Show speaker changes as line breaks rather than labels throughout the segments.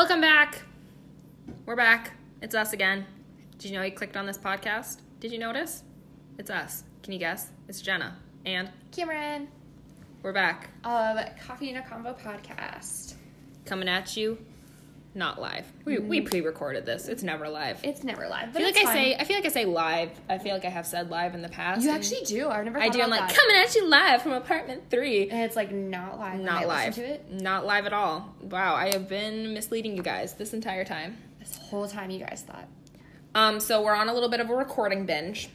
Welcome back. We're back. It's us again. Did you know you clicked on this podcast? Did you notice? It's us. Can you guess? It's Jenna. And
Cameron
we're back.
of Coffee and a Convo podcast.
Coming at you. Not live. We, we pre-recorded this. It's never live.
It's never live,
I feel like I
fine.
say I feel like I say live. I feel like I have said live in the past.
you actually do. I've never.
I do. I'm like
that.
coming at you live from apartment three.
and it's like not live.
Not live.
To it
Not live at all. Wow, I have been misleading you guys this entire time.
this whole time. You guys thought.
Um, so we're on a little bit of a recording binge.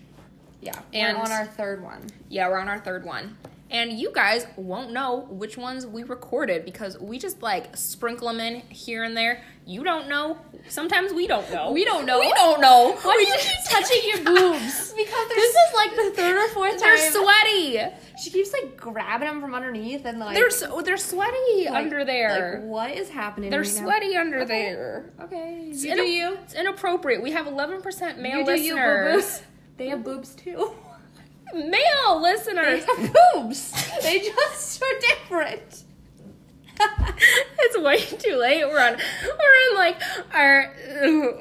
Yeah,
And-
we're on our third one.
Yeah, we're on our third one. And you guys won't know which ones we recorded because we just like sprinkle them in here and there. You don't know. Sometimes we don't know.
We don't know.
We don't know.
Why do you
just-
keep touching your boobs? because
This
is like the third or fourth time.
They're sweaty.
she keeps like grabbing them from underneath and like
They're so, they're sweaty
like-
under there.
Like what is happening?
they're
right now?
sweaty under
Okay.
there.
Okay,
It's,
you do you.
it's inappropriate. We have 11% male
You do you,
listeners.
They have boobs too.
male listeners.
They have boobs. they just are different.
it's way too late. We're on. We're in like our.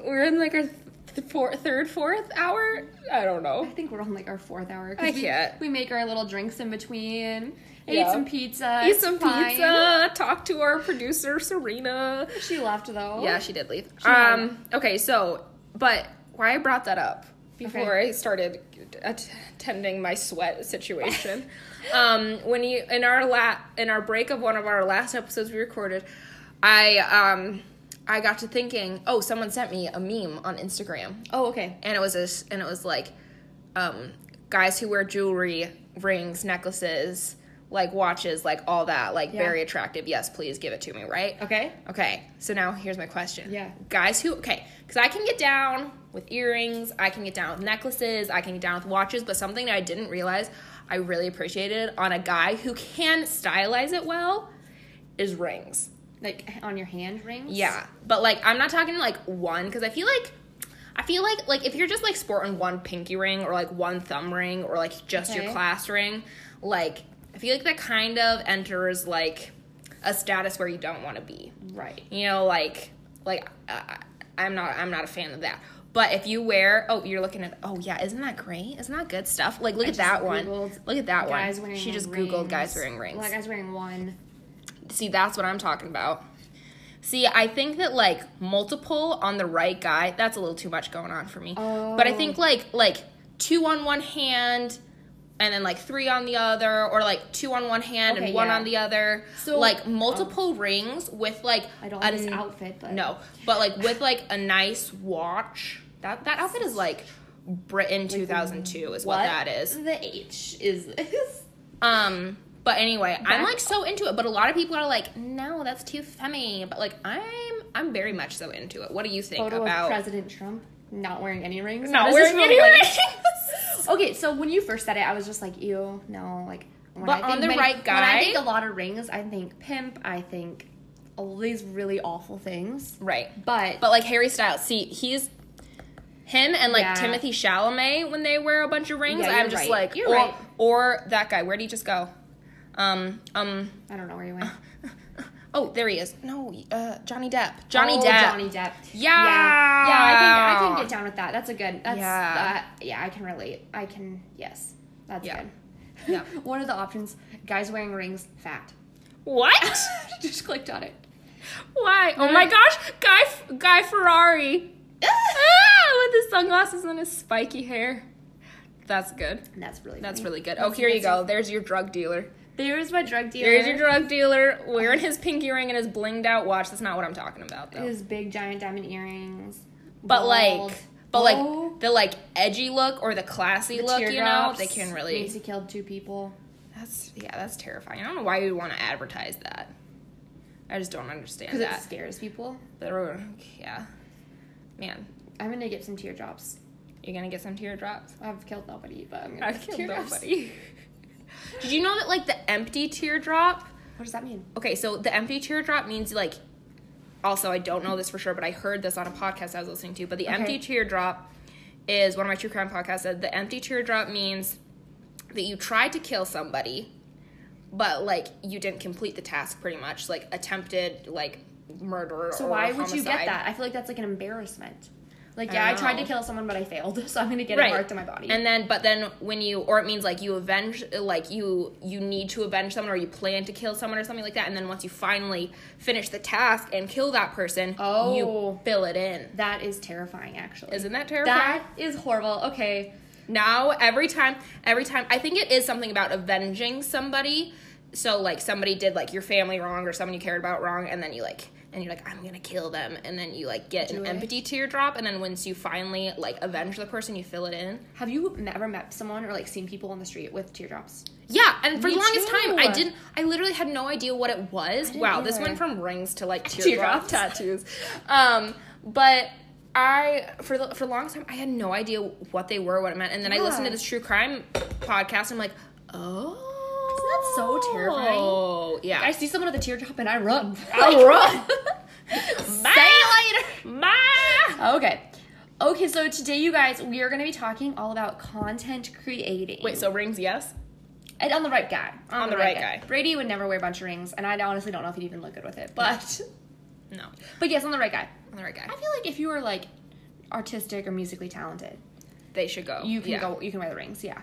We're in like our th- four, third, fourth hour. I don't know.
I think we're on like our fourth hour.
I
we,
can't.
We make our little drinks in between.
Yeah.
Eat some pizza.
Eat some
fine.
pizza. Talk to our producer Serena.
She left though.
Yeah, she did leave.
She
um. Okay, so but why I brought that up before
Okay.
I started attending my sweat situation. um, when you in our la- in our break of one of our last episodes we recorded, I um I got to thinking. Oh, someone sent me a meme on Instagram,
Oh, okay.
and it was this, and it was like, um, guys who wear jewelry, rings, necklaces. Like watches, like all that, like
Yeah.
very attractive. Yes, please give it to me, right?
Okay.
Okay, so now here's my question.
Yeah.
Guys who, okay, because I can get down with earrings, I can get down with necklaces, I can get down with watches, but something that I didn't realize I really appreciated on a guy who can stylize it well is rings.
Like on your hand rings.
Yeah, but like I'm not talking like one because I feel like I feel like like if you're just like sporting one pinky ring or like one thumb ring or like just your class ring, like I feel like that kind of enters like a status where you don't want to be.
Right.
you know like like uh, i'm not i'm not a fan of that. But if you wear oh you're looking at oh yeah isn't that great? Isn't that good stuff? Like look
I
at that one. Look at that
Guys
one
wearing
she just
rings.
googled guys wearing rings.
Well, guys wearing one.
see that's what i'm talking about. See i think that like multiple on the right guy that's a little too much going on for me. But i
Oh.
think like like two on one hand and then like three on the other or like two on one hand
Okay,
and one
yeah.
on the other
So-
like multiple rings with like
I don't this outfit, but
no, but like with like a nice watch. That that outfit is like Britain 2002 is what, that is.
The H is this.
Um, but anyway, I'm like so into it. But a lot of people are like, no, that's too femmy. But like, I'm I'm very much so into it. What do you think
Photo
about
of President Trump not wearing any rings.
not wearing any rings?
Okay, so when you first said it, I was just like, ew, no, like. When
But
I think
on the
many-
right
When
guy-
I think a lot of rings, I think pimp. I think all these really awful things.
right.
But,
But like Harry Styles, see, he's him and like
Yeah.
Timothée Chalamet when they wear a bunch of rings.
Yeah,
I'm just
right.
like,
You're
or
right.
or that guy. Where would he just go? Um, um.
I don't know where he went.
Oh, there he is. No, uh, Johnny Depp. Johnny
Oh,
Depp.
Johnny Depp.
Yeah.
yeah, yeah. I can, I can get down with that. That's a good. That's
Yeah.
yeah. yeah, I can relate. I can. Yes, that's
Yeah.
good.
Yeah.
One of the options: guys wearing rings, fat.
What?
Just clicked on it.
Why? Oh my gosh, Guy Guy Fieri. ah, with his sunglasses and his spiky hair. That's good.
That's really.
That's
funny.
really good. Oh, here you go. There's your drug dealer.
There's my drug dealer.
There's your drug dealer wearing his pinky ring and his blinged out watch. That's not what I'm talking about though.
His big giant diamond earrings.
But
bald.
like, but
Oh,
like the like edgy look or the classy
the
look, you know, they can really.
Macy killed two people.
That's yeah, that's terrifying. I don't know why you would want to advertise that. I just don't understand
Because it scares people.
But, yeah, man,
I'm gonna get some teardrops.
you're gonna get some teardrops.
I've killed nobody, but I'm gonna
I've
get
killed
teardrops.
nobody. Did you know that like the empty teardrop?
What does that mean?
Okay, so the empty teardrop means like. Also, I don't know this for sure, but I heard this on a podcast I was listening to. But the
Okay.
empty teardrop is one of my true crime podcasts said the empty teardrop means that you tried to kill somebody, but like you didn't complete the task pretty much. Like attempted like murder.
So why would you get that? I feel like that's like an embarrassment. Like, yeah, I,
don't
tried to kill someone, but I failed, so I'm gonna get
Right.
it marked on my body.
And then, but then when you, or it means like you avenge, like you, you need to avenge someone, or you plan to kill someone, or something like that. And then once you finally finish the task and kill that person,
Oh.
you fill it in.
that is terrifying, actually.
Isn't that terrifying?
that is horrible. Okay,
now every time every time i think it is something about avenging somebody so like somebody did like your family wrong or someone you cared about wrong and then you like and you're like i'm gonna kill them and then you like get
Do
an
it.
empathy teardrop and then once you finally like avenge the person you fill it in
have you ever met someone or like seen people on the street with teardrops?
yeah and for
Me
the longest time i didn't i literally had no idea what it was wow this went from rings to like teardrop tattoos um but I for the for the longest time I had no idea what they were, what it meant, and then I listened to this true crime podcast. And I'm like, oh,
Isn't that so terrifying?
Oh, yeah.
I see someone with a teardrop and I run.
I'll run.
Say later.
Ma.
Okay. Okay, so today, you guys, we are going to be talking all about content creating.
Wait, so rings? Yes.
And on the right guy.
On the right guy.
Brady would never wear a bunch of rings, and I honestly don't know if he'd even look good with it. But,
No,
but yes, on the right guy.
on the right guy.
I feel like if you were like artistic or musically talented,
They should go.
you can
Yeah.
go. You can wear the rings. Yeah.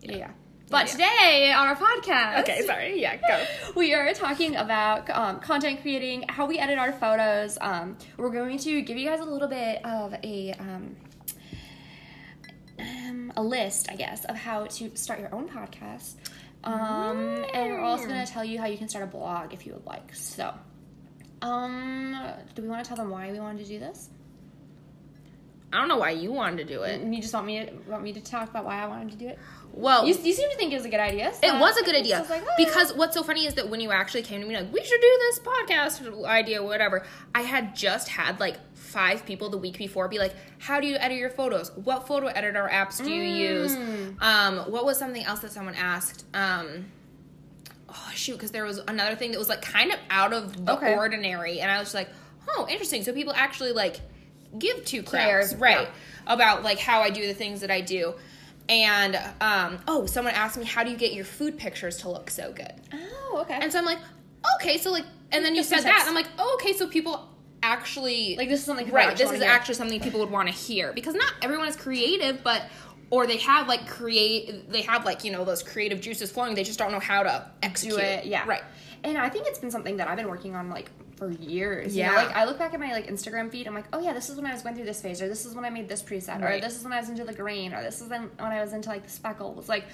Yeah.
Yeah.
yeah. But
Yeah.
today on our podcast,
Okay, sorry. Yeah, go.
we are talking about um, content creating, how we edit our photos. Um, we're going to give you guys a little bit of a um, um, a list, I guess, of how to start your own podcast. Um, And we're also going to tell you how you can start a blog if you would like. So, um, do we want to tell them why we wanted to do this?
I don't know why you wanted to do it.
You just want me to want me to talk about why I wanted to do it?
Well,
You, you seem to think it was a good idea. so
it was a good idea
like, oh,
because what's so funny is that when you actually came to me like we should do this podcast idea whatever i had just had like five people the week before be like how do you edit your photos what photo editor apps do you use
Mm.
um what was something else that someone asked um oh shoot because there was another thing that was like kind of out of the
Okay.
ordinary and i was like oh interesting so people actually like give two craps right
yeah.
about like how i do the things that i do and um oh someone asked me how do you get your food pictures to look so good
Oh, okay.
and so i'm like okay so like and then you said that and i'm like oh okay so people actually
Like, this is something
right this is actually something people would want to hear because not everyone is creative but or they have like create they have like you know those creative juices flowing they just don't know how to execute
do it. Yeah.
right
And I think it's been something that I've been working on like for years. You
Yeah.
know, like I look back at my like Instagram feed, I'm like, oh yeah, this is when I was going through this phase, or this is when I made this preset, or this is when I was into the green, or this is when when I was into like the speckles. Like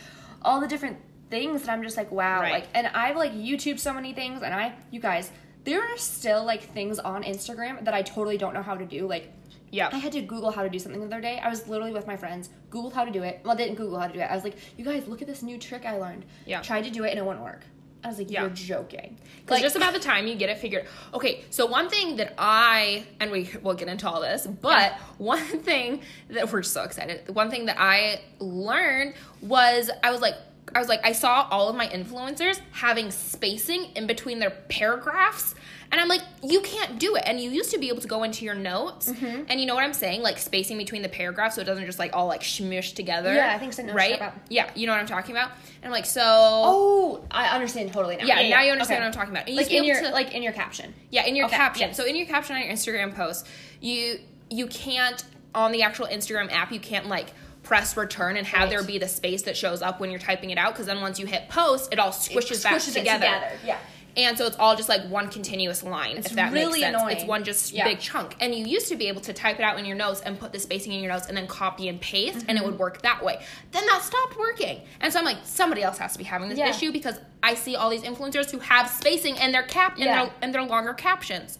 all the different things that I'm just like, wow.
Right.
Like and I've like YouTube so many things and I you guys, there are still like things on Instagram that I totally don't know how to do. Like
yeah
I had to Google how to do something the other day. I was literally with my friends, Googled how to do it. Well, I didn't Google how to do it. I was like, you guys, look at this new trick I learned.
Yeah.
Tried to do it and it wouldn't work. I was like,
Yeah.
you're joking.
Because just about the time you get it figured. Okay, so one thing that I and we will get into all this, but one thing that we're so excited. One thing that I learned was I was like I was like I saw all of my influencers having spacing in between their paragraphs. And I'm like, you can't do it. And you used to be able to go into your notes,
Mm-hmm.
and you know what I'm saying, like spacing between the paragraphs, so it doesn't just like all like smush together.
Yeah, I think so. No,
right? Yeah, you know what I'm talking about. And I'm like, so
Oh, I understand totally now.
yeah, now you understand
okay.
what I'm talking about. And
Like in your
to-
like in your caption.
yeah, in your
Okay,
caption. So in your caption on your Instagram post, you you can't on the actual Instagram app you can't like press return and have
Right.
there be the space that shows up when you're typing it out because then once you hit post, it all squishes, back
squishes it
together.
Yeah.
And so it's all just like one continuous line,
It's
if that
really
makes sense.
annoying.
It's one just
Yeah.
big chunk. And you used to be able to type it out in your notes and put the spacing in your notes and then copy and paste and it
Mm-hmm.
would work that way. Then that stopped working. And so I'm like, somebody else has to be having this
Yeah.
issue because I see all these influencers who have spacing in their cap in
Yeah.
their in their longer captions.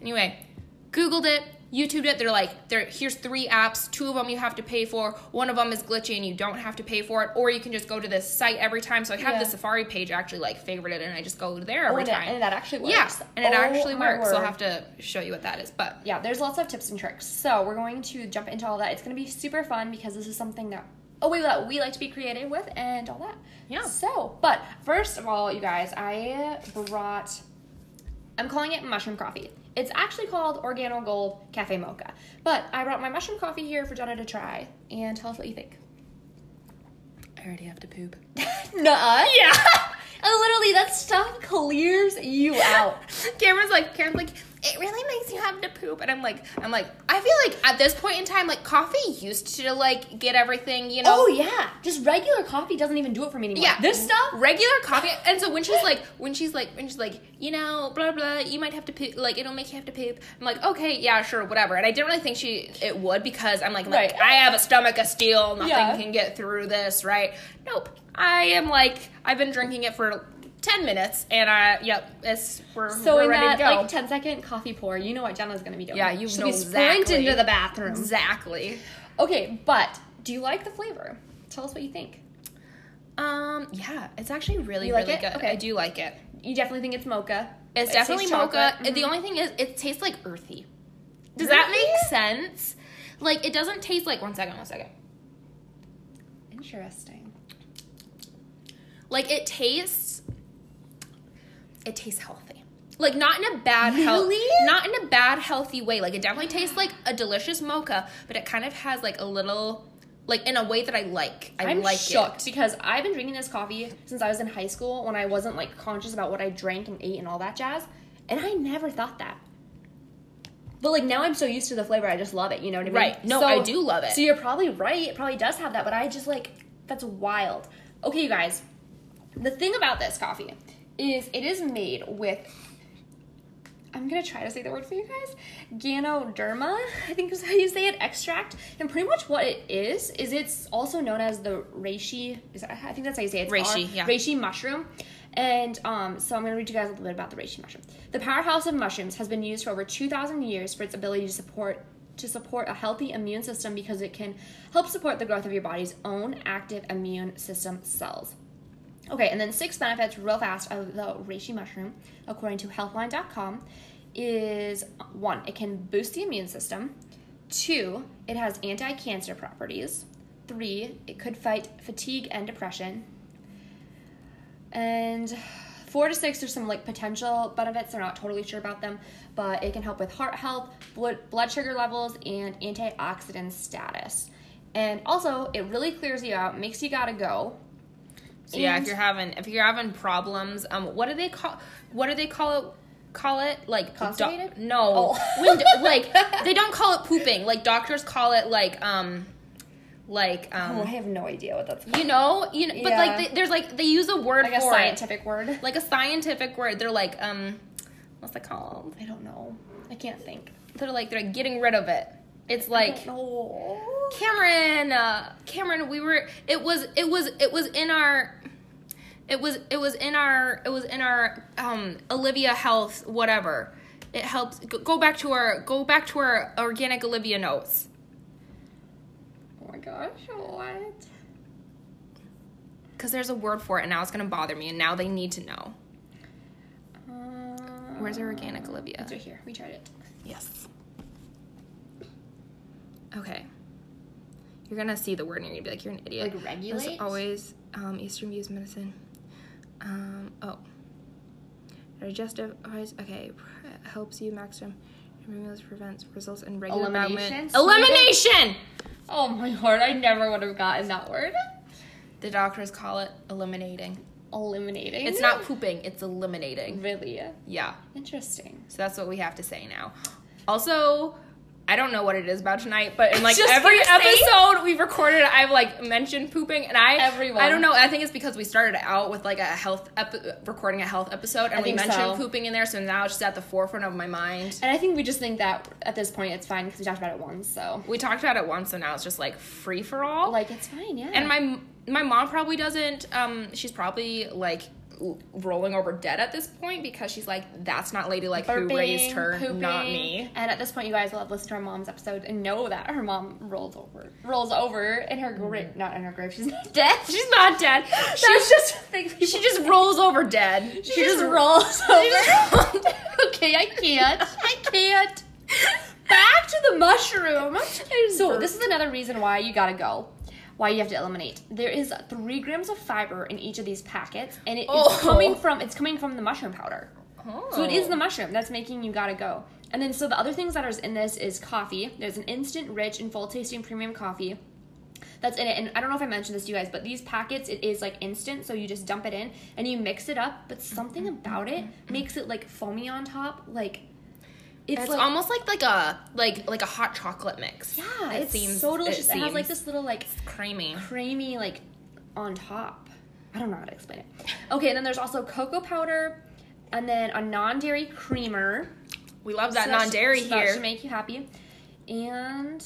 Anyway, Googled it, YouTubed it. They're like, there. Here's three apps. Two of them you have to pay for. One of them is glitchy and you don't have to pay for it. Or you can just go to this site every time. So I have
Yeah.
the Safari page actually like favorited, and I just go there
Oh,
every
and, it-
time.
and that actually works.
Yeah, and it
Oh,
actually works. So I'll have to show you what that is. But
yeah, there's lots of tips and tricks. So we're going to jump into all that. It's going to be super fun because this is something that oh wait that we like to be creative with and all that.
Yeah.
So, but first of all, you guys, I brought. I'm calling it mushroom coffee. It's actually called Organo Gold Cafe Mocha. But I brought my mushroom coffee here for Jenna to try and tell us what you think.
I already have to poop.
Nuh
Yeah.
literally, that stuff clears you out.
Cameron's like, Karen's like, it really makes you have to poop. And I'm like, I'm like, I feel like at this point in time, like coffee used to like get everything, you know.
Oh yeah, just regular coffee doesn't even do it for me anymore.
Yeah,
this stuff.
regular coffee. And so when she's like, when she's like, when she's like, you know, blah blah, you might have to poop. Like it'll make you have to poop. I'm like, okay, yeah, sure, whatever. And I didn't really think she it would because I'm like, I'm like I have a stomach of steel. Nothing
Yeah.
can get through this, right? Nope. I am like, I've been drinking it for ten minutes, and I, yep, it's we're,
So
we're
in
ready
that
to go.
like 10 second coffee pour, you know what Jenna's gonna be doing.
Yeah, you
She'll
know
be sprinting
exactly.
to the bathroom.
exactly.
Okay, but do you like the flavor? Tell us what you think.
Um, yeah, it's actually really,
You like
really
it?
good.
Okay.
I do like it.
You definitely think it's mocha.
It's
It
definitely mocha.
chocolate.
The only thing is, it tastes like earthy. Does that make sense? Like, it doesn't taste like. One second, one second.
Interesting.
Like, it tastes. It tastes healthy. Like, not in a bad health. Not in a bad healthy way. Like, it definitely tastes like a delicious mocha, but it kind of has like a little. Like in a way that I like. I
I'm
like
shocked
it.
because I've been drinking this coffee since I was in high school when I wasn't like conscious about what I drank and ate and all that jazz, and I never thought that. But like now I'm so used to the flavor, I just love it. You know what I mean?
Right. No, I do love it.
So you're probably right. It probably does have that, but I just like that's wild. Okay, you guys. The thing about this coffee is it is made with. I'm gonna try to say the word for you guys. Ganoderma, I think is how you say it, extract. And pretty much what it is is it's also known as the reishi. Is that, I think that's how you say it. It's
Reishi,
R-
yeah.
reishi mushroom. And um, so I'm gonna read you guys a little bit about the reishi mushroom. The powerhouse of mushrooms has been used for over 2,000 years for its ability to support to support a healthy immune system because it can help support the growth of your body's own active immune system cells. Okay, and then six benefits, real fast, of the reishi mushroom, according to healthline.com, is one, it can boost the immune system. Two, it has anti cancer properties. Three, it could fight fatigue and depression. And four to six, there's some like potential benefits. They're not totally sure about them, but it can help with heart health, blood, blood sugar levels, and antioxidant status. And also, it really clears you out, makes you gotta go.
So yeah, if you're having if you're having problems, um, what do they call what do they call it? Call it like do- no,
Oh.
when, like they don't call it pooping. Like doctors call it like um, like um,
Oh, I have no idea what that's
you know, you know, but
Yeah.
like they, there's like they use a word
like a
for
scientific word.
like a scientific word. They're like um, what's that called?
I don't know. I can't think.
They're like they're like getting rid of it. It's like. Cameron, uh, Cameron, we were. It was. It was. It was in our. It was. It was in our. It was in our. Um, Olivia Health, whatever. It helps. Go, back to our. Go back to our organic Olivia notes.
Oh my gosh, what?
Because there's a word for it, and now it's gonna bother me, and now they need to know.
Uh,
Where's our organic Olivia?
It's right here. We tried it.
Yes. Okay. You're gonna see the word and you're gonna be like, you're an idiot.
Like regulate?
As always, um, Eastern views medicine. Um, oh. Digestive, okay, helps you maximum, removes, prevents, results in regular
Elimination?
movement. Elimination!
Oh my lord, I never would have gotten that word.
The doctors call it eliminating.
Eliminating.
It's not pooping, it's eliminating.
really
Yeah.
interesting.
So that's what we have to say now. Also, I don't know what it is about tonight, but in like
Just
every episode we've recorded, I've like mentioned pooping, and I
Everyone.
I don't know. I think it's because we started out with like a health epi- recording a health episode, and
I
we mentioned
so.
pooping in there, so now it's just at the forefront of my mind.
And I think we just think that at this point it's fine because we talked about it once, so
We talked about it once, so now it's just like free for all.
like it's fine, yeah.
and my my mom probably doesn't. Um, she's probably like rolling over dead at this point because she's like, that's not lady like who raised her,
pooping.
not me.
And at this point, you guys will have listened to her mom's episode and know that her mom rolls over, rolls over in her grave, mm-hmm. not in her grave. She's not dead.
She's not dead. She
just.
She just rolls over dead.
She just rolls over.
just-
okay, I can't. I can't. Back to the mushroom. So this is another reason why you gotta go. Why you have to eliminate. There is three grams of fiber in each of these packets, and it is
Oh.
coming from it's coming from the mushroom powder. So it is
Oh.
the mushroom that's making you gotta go. And then so the other things that are in this is coffee. There's an instant, rich, and full tasting premium coffee that's in it. And I don't know if I mentioned this to you guys, but these packets it is like instant, so you just dump it in and you mix it up. But something about it makes it like foamy on top. Like It's,
It's
like
almost like like a like like a hot chocolate mix.
yeah,
it
it's
seems
so delicious. It, has like this little like
creamy.
creamy like on top. I don't know how to explain it. Okay, and then there's also cocoa powder, and then a non-dairy creamer.
We love that
So
non-dairy
so That
here.
should make you happy. And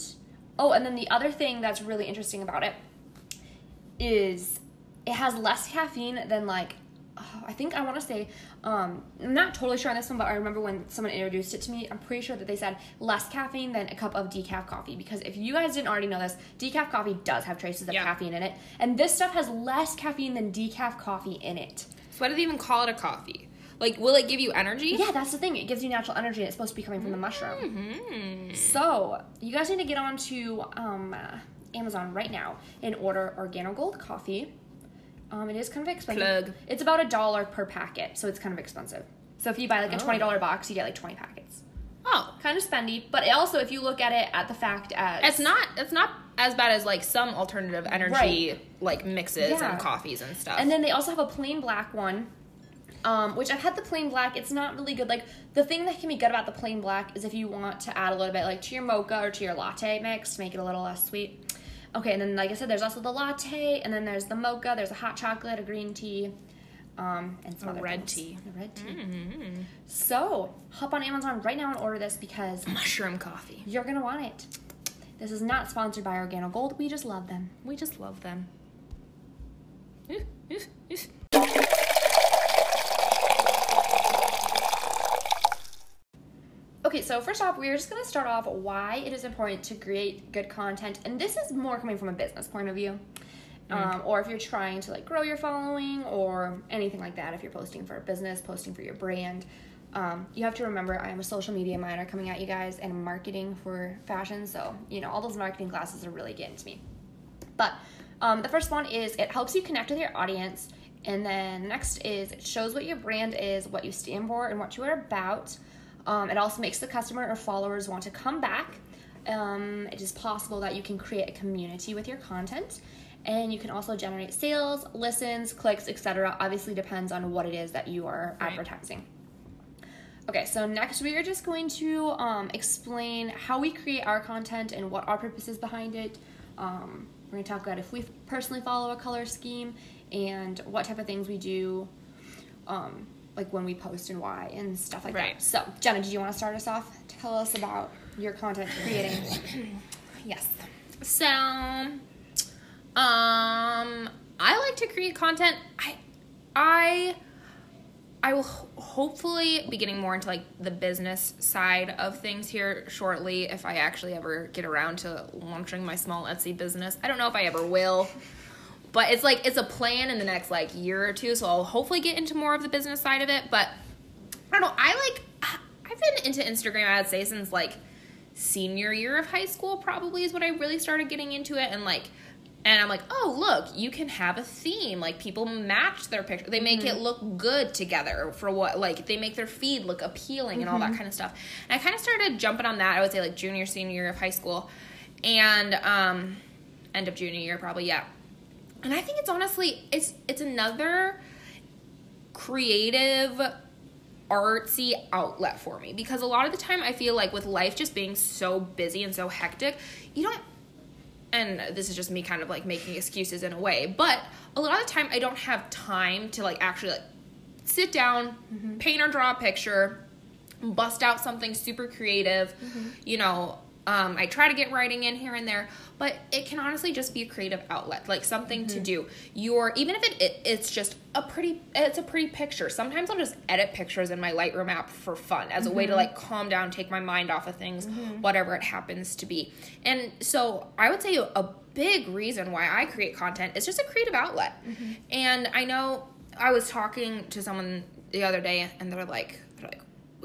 oh, and then the other thing that's really interesting about it is it has less caffeine than like oh, I think I want to say um, I'm not totally sure on this one, but I remember when someone introduced it to me. I'm pretty sure that they said less caffeine than a cup of decaf coffee because if you guys didn't already know this, decaf coffee does have traces of
Yeah.
caffeine in it, and this stuff has less caffeine than decaf coffee in it.
So why do they even call it a coffee? Like, will it give you energy?
Yeah, that's the thing. It gives you natural energy, and it's supposed to be coming from the mushroom.
Mm-hmm.
So you guys need to get on to um, Amazon right now and order Organo Gold coffee. Um, it is kind of expensive.
Plug.
It's about a dollar per packet, so it's kind of expensive. So if you buy like a
Oh.
twenty dollar box, you get like twenty packets.
Oh,
Kind of spendy, but also if you look at it at the fact as
it's not. It's not as bad as like some alternative energy
Right.
like mixes
Yeah.
and coffees and stuff.
And then they also have a plain black one, um, which I've had the plain black. It's not really good. Like the thing that can be good about the plain black is if you want to add a little bit like to your mocha or to your latte mix to make it a little less sweet. Okay, and then like I said, there's also the latte, and then there's the mocha. There's a hot chocolate, a green tea, um, and some
red
things.
tea.
A red tea.
Mm.
So hop on Amazon right now and order this because
mushroom coffee.
you're gonna want it. This is not sponsored by Organo Gold. We just love them.
We just love them.
Okay, so first off, we're just going to start off why it is important to create good content, and this is more coming from a business point of view, um, or if you're trying to like grow your following or anything like that. If you're posting for a business, posting for your brand, um, you have to remember I am a social media minor coming at you guys and marketing for fashion, so you know all those marketing classes are really getting to me. But um, the first one is it helps you connect with your audience. And then next is it shows what your brand is, what you stand for, and what you are about. Um, it also makes the customer or followers want to come back. Um, it is possible that you can create a community with your content. And you can also generate sales, listens, clicks, etc. Obviously, depends on what it is that you are
Right.
advertising. Okay, so next we are just going to um, explain how we create our content and what our purpose is behind it. Um, we're going to talk about if we personally follow a color scheme and what type of things we do, um, like when we post and why and stuff like
Right.
that. So, Jenna, do you want to start us off? Tell us about your content creating.
Yes. So, um, I like to create content. I, I, I will hopefully be getting more into like the business side of things here shortly. If I actually ever get around to launching my small Etsy business, I don't know if I ever will. But it's like it's a plan in the next like year or two, so I'll hopefully get into more of the business side of it. But I don't know. I like I've been into Instagram. I'd say since like senior year of high school, probably is when I really started getting into it. And like, and I'm like, oh look, you can have a theme. Like people match their picture. They make it look good together for what like they make their feed look appealing and all that kind of stuff. And I kind of started jumping on that. I would say like junior senior year of high school, and um, end of junior year probably yeah. And I think it's honestly it's it's another creative artsy outlet for me. Because a lot of the time I feel like with life just being so busy and so hectic, you don't and this is just me kind of like making excuses in a way, but a lot of the time I don't have time to like actually like sit down, mm-hmm. paint or draw a picture, bust out something super creative, mm-hmm. you know, um, I try to get writing in here and there, but it can honestly just be a creative outlet, like something to mm-hmm. do. Your even if it, it it's just a pretty it's a pretty picture. Sometimes I'll just edit pictures in my Lightroom app for fun as a way to mm-hmm. like calm down, take my mind off of things, mm-hmm. whatever it happens to be. And so I would say a big reason why I create content is just a creative outlet. And I know I was talking to someone the other day, and they're like,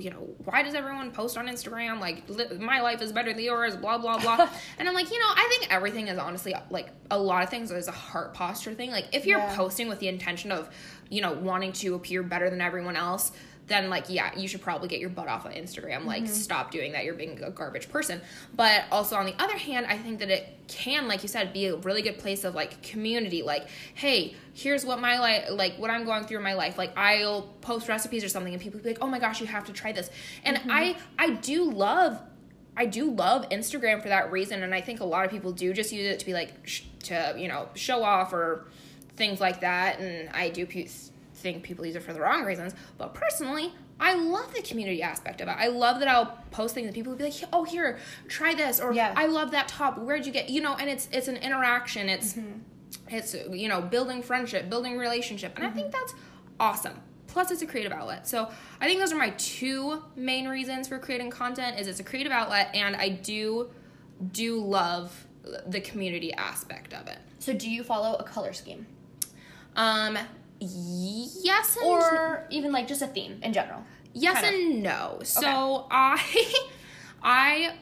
you know, why does everyone post on Instagram? Like, li- my life is better than yours, blah, blah, blah. and I'm like, you know, I think everything is honestly, like, a lot of things is a heart posture thing. Like, if you're
Yeah.
posting with the intention of, you know, wanting to appear better than everyone else, then like yeah, you should probably get your butt off of Instagram. Like
Mm-hmm.
stop doing that. You're being a garbage person. But also on the other hand, I think that it can, like you said, be a really good place of like community. Like, hey, here's what my life, like what I'm going through in my life. Like I'll post recipes or something, and people be like, oh my gosh, you have to try this. And
Mm-hmm.
I I do love I do love Instagram for that reason, and I think a lot of people do just use it to be like sh- to you know show off or things like that. And I do pe- think people use it for the wrong reasons. But personally, I love the community aspect of it. I love that I'll post things and people will be like, "Oh, here, try this," or
Yeah.
"I love that top. Where'd you get?" You know, and it's it's an interaction. It's it's you know building friendship, building relationship, and I think that's awesome. Plus, it's a creative outlet. So I think those are my two main reasons for creating content. Is it's a creative outlet, and I do do love the community aspect of it.
So do you follow a color scheme?
Um, yes and
Or even like just a theme in general?
yes
kind of.
and no. So I, I,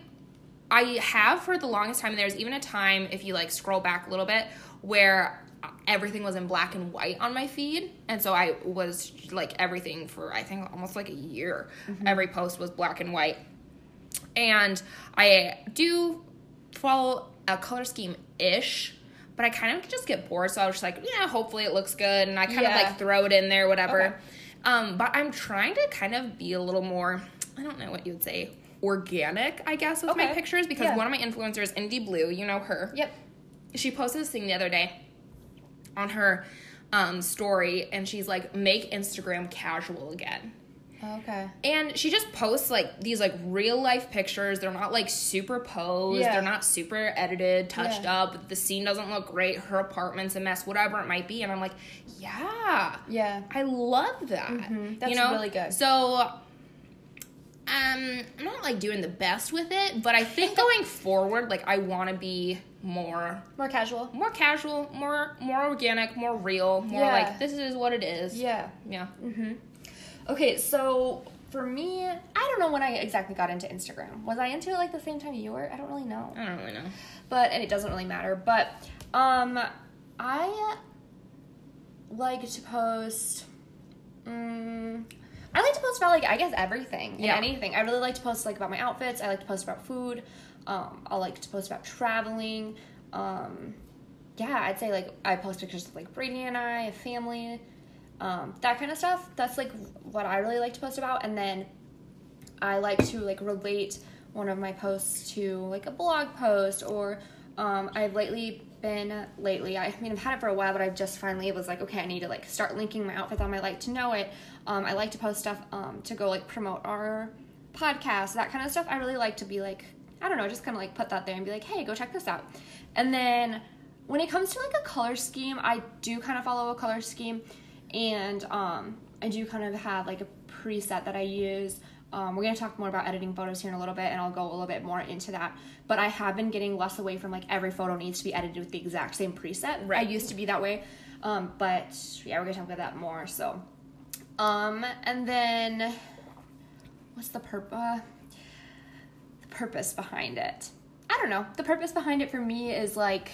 I have for the longest time. There's even a time if you like scroll back a little bit where everything was in black and white on my feed, and so I was like everything for I think almost like a year. Mm-hmm. Every post was black and white, and I do follow a color scheme ish. But I kind of just get bored, so I was just like, yeah, hopefully it looks good, and I kind
Yeah.
of like throw it in there, whatever.
Okay.
Um, but I'm trying to kind of be a little more, I don't know what you would say, organic, I guess, with my pictures because
Yeah.
one of my influencers, Indie Blue, you know her.
Yep.
She posted this thing the other day on her um, story, and she's like, make Instagram casual again.
Okay.
And she just posts like these like real life pictures. They're not like super posed.
Yeah.
They're not super edited, touched
Yeah.
up. The scene doesn't look great. Her apartment's a mess, whatever it might be. And I'm like, yeah,
Yeah.
I love that.
Mhm. That's
you know?
really good.
So um I'm not like doing the best with it, but I think going forward, like I wanna be more
More casual?
more casual, more more organic, more real, more
Yeah.
like this is what it is.
Yeah.
Yeah.
Okay, so for me, I don't know when I exactly got into Instagram. Was I into it like the same time you were? I don't really know.
I don't really know.
But and it doesn't really matter. But um I like to post mm, I like to post about like I guess everything
Yeah.
anything. I really like to post like about my outfits. I like to post about food. Um, I like to post about traveling. Um, yeah, I'd say like I post pictures of like Brady and I, family, um, that kind of stuff. That's like what I really like to post about. And then I like to like relate one of my posts to like a blog post or um, I've lately been lately I mean I've had it for a while but I've just finally was like okay I need to like start linking my outfits on my like to know it um, I like to post stuff um, to go like promote our podcast that kind of stuff I really like to be like I don't know just kind of like put that there and be like hey go check this out and then when it comes to like a color scheme I do kind of follow a color scheme and um, I do kind of have like a preset that I use. Um, we're gonna talk more about editing photos here in a little bit, and I'll go a little bit more into that. But I have been getting less away from like every photo needs to be edited with the exact same preset.
Right.
I used to be that way, um, but yeah, we're gonna talk about that more. So, um, and then what's the purpose? Uh, the purpose behind it? I don't know. The purpose behind it for me is like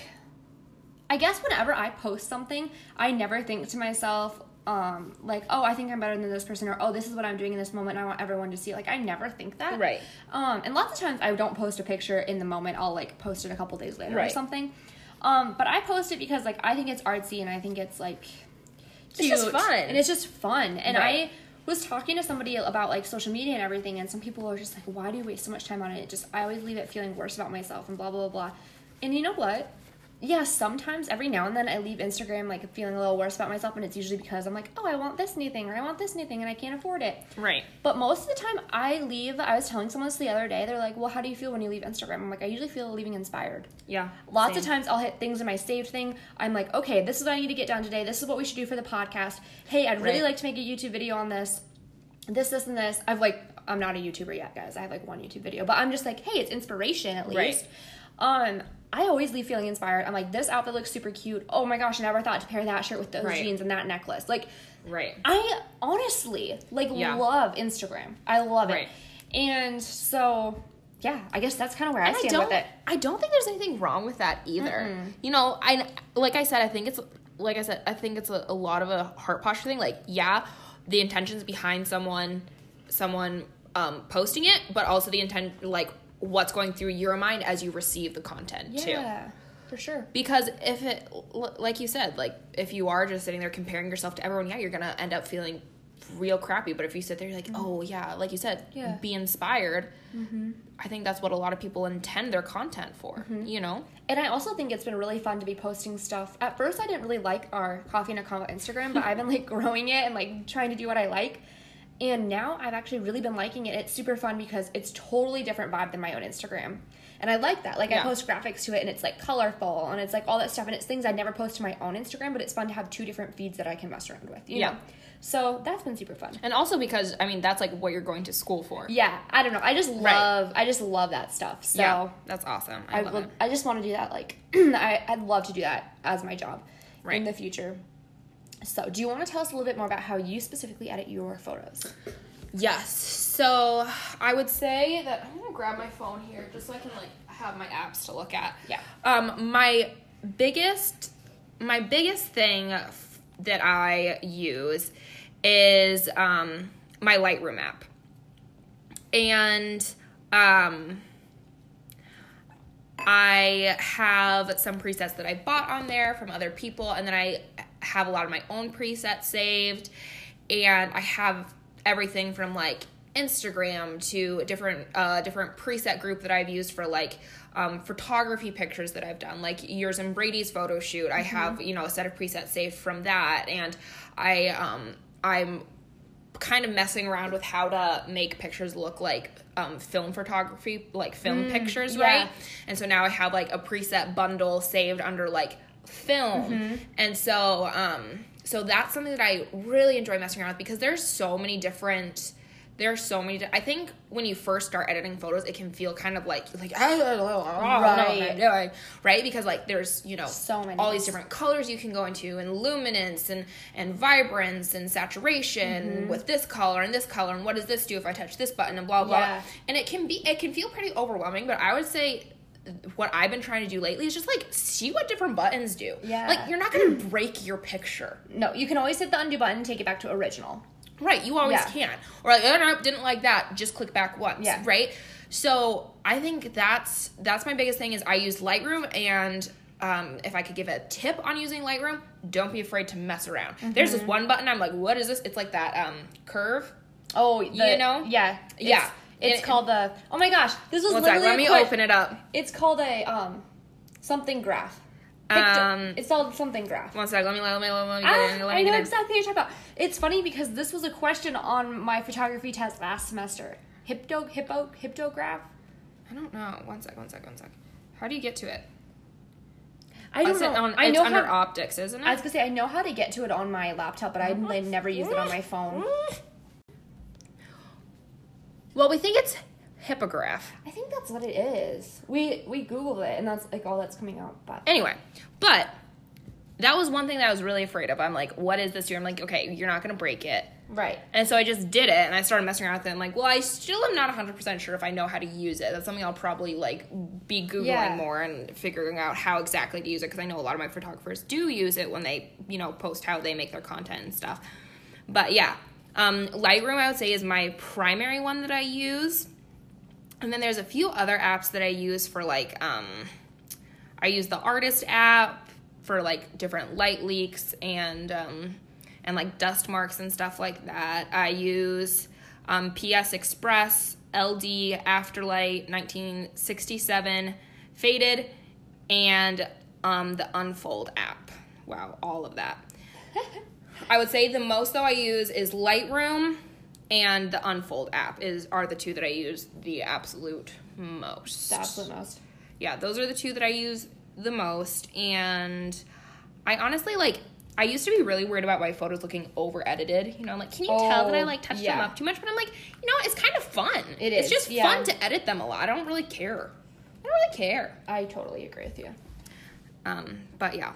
I guess whenever I post something, I never think to myself, um, like, oh, I think I'm better than this person, or oh, this is what I'm doing in this moment, and I want everyone to see. it. Like, I never think that.
Right.
Um, and lots of times I don't post a picture in the moment. I'll like post it a couple days later or something. Um, but I post it because like I think it's artsy and I think it's like
It's just fun.
and it's just fun. And
Right.
I was talking to somebody about like social media and everything, and some people are just like, "Why do you waste so much time on it?" It just I always leave it feeling worse about myself and blah blah blah. blah. And you know what? Yeah, sometimes every now and then I leave Instagram like feeling a little worse about myself, and it's usually because I'm like, "Oh, I want this new thing, or I want this new thing, and I can't afford it."
Right.
But most of the time, I leave. I was telling someone this the other day. They're like, "Well, how do you feel when you leave Instagram?" I'm like, "I usually feel leaving inspired."
Yeah.
Lots of times I'll hit things in my saved thing. I'm like, okay, this is what I need to get done today. This is what we should do for the podcast. Hey, I'd really
Right.
like to make a YouTube video on this, this, this, and this. I've like, I'm not a YouTuber yet, guys. I have like one YouTube video, but I'm just like, hey, it's inspiration at
Right.
least. Um, I always leave feeling inspired. I'm like, this outfit looks super cute. Oh my gosh, I never thought to pair that shirt with those
Right.
jeans and that necklace. Like,
Right.
I honestly like
Yeah.
love Instagram. I love
Right.
it. And so, yeah, I guess that's kind of where I
and I
stand
don't,
with it.
I don't think there's anything wrong with that either. You know, I like I said, I think it's like I said, I think it's a, a lot of a heart posture thing. Like, yeah, the intentions behind someone someone um, posting it, but also the intent like what's going through your mind as you receive the content too.
Yeah, for sure.
Because if it, like you said, like if you are just sitting there comparing yourself to everyone, yeah, you're gonna end up feeling real crappy. But if you sit there, like, oh yeah, like you said,
Mm-hmm. Yeah. Mm-hmm.
be inspired. I think that's what a lot of people intend their content for.
Mm-hmm.
You know,
And I also think it's been really fun to be posting stuff. At first, I didn't really like our Coffee and a Convo Instagram, but I've been like growing it and like trying to do what I like. And now I've actually really been liking it. It's super fun because it's totally different vibe than my own Instagram. And I like that. Like I post graphics to it and it's like colorful and it's like all that stuff and it's things I never post to my own Instagram, but it's fun to have two different feeds that I can mess around with. You
Yeah.
Know? So that's been super fun.
and also because I mean that's like what you're going to school for.
Yeah, I don't know. I just love Right. I just love that stuff. So
Yeah, that's awesome. I,
I
love
would,
it.
I just want to do that. Like, I, I'd love to do that as my job
Right.
in the future. So, do you want to tell us a little bit more about how you specifically edit your photos?
Yes. So I would say that I'm gonna grab my phone here just so I can like have my apps to look at.
Yeah.
Um, my biggest, my biggest thing f- that I use is um my Lightroom app, and um. I have some presets that I bought on there from other people, and then I have a lot of my own presets saved, and I have everything from like Instagram to different uh, different preset group that I've used for like um, photography pictures that I've done, like yours and Brady's photo shoot. I have you know a set of presets saved from that, and I um, I'm kind of messing around with how to make pictures look like um, film photography, like film pictures,
Mm, yeah.
right? And so now I have like a preset bundle saved under like film,
Mm-hmm.
and so um, so that's something that I really enjoy messing around with because there's so many different. There are so many. di- I think when you first start editing photos, it can feel kind of like like I don't know what I'm
Right.
doing, right? Because like there's you know
So many.
all these different colors you can go into and luminance and and vibrance and saturation
Mm-hmm.
with this color and this color and what does this do if I touch this button and blah blah.
Yeah.
And it can be it can feel pretty overwhelming, but I would say what I've been trying to do lately is just like see what different buttons do.
Yeah.
Like you're not gonna break your picture.
No, you can always hit the undo button and take it back to original.
Right, you always
Yeah.
can. Or like, oh no, didn't like that. Just click back once.
Yeah.
Right. So I think that's that's my biggest thing is I use Lightroom and um, if I could give a tip on using Lightroom, don't be afraid to mess around. There's
Mm-hmm.
this one button I'm like, what is this? It's like that um, curve.
Oh, the,
You know?
Yeah.
Yeah.
It's called the. Oh my gosh, this was
One sec,
literally.
let me
que-
open it up.
It's called a um, something graph. Picto-
Um,
it's called something graph.
One sec, let me let me let me, let me get in. Let me
I know
in.
exactly what you're talking about. It's funny because this was a question on my photography test last semester. Hypto, hippo, hyptograph.
I don't know. One sec, one sec, one sec. How do you get to it?
I don't know.
on-
I
it's
know
under
how.
optics, isn't it?
I was gonna say I know how to get to it on my laptop, but I never use it on my phone.
Well, we think it's hippograph.
I think that's what it is. We we googled it, and that's like all that's coming out. But
Anyway, but that was one thing that I was really afraid of. I'm like, what is this here? I'm like, okay, you're not gonna break it.
right,
And so I just did it and I started messing around with it. I'm like, well, I still am not 100% sure if I know how to use it. That's something I'll probably like be Googling
Yeah.
more and figuring out how exactly to use it because I know a lot of my photographers do use it when they, you know, post how they make their content and stuff. But yeah, um, Lightroom I would say is my primary one that I use. And then there's a few other apps that I use for like, um, I use the artist app for like different light leaks and um, and like dust marks and stuff like that. I use um, PS Express, LD Afterlight 1967 Faded, and um, the Unfold app. Wow, all of that. I would say the most though I use is Lightroom and the Unfold app is are the two that I use the absolute most.
the absolute most.
Yeah, those are the two that I use the most. And I honestly like. I used to be really worried about my photos looking over edited. You know, I'm like, can you tell that I
Oh,
like touched
yeah.
them up too much? But I'm like, you know, it's kind of fun.
It
It's just
yeah.
fun to edit them a lot. I don't really care. I don't really care.
I totally agree with you.
Um, but yeah,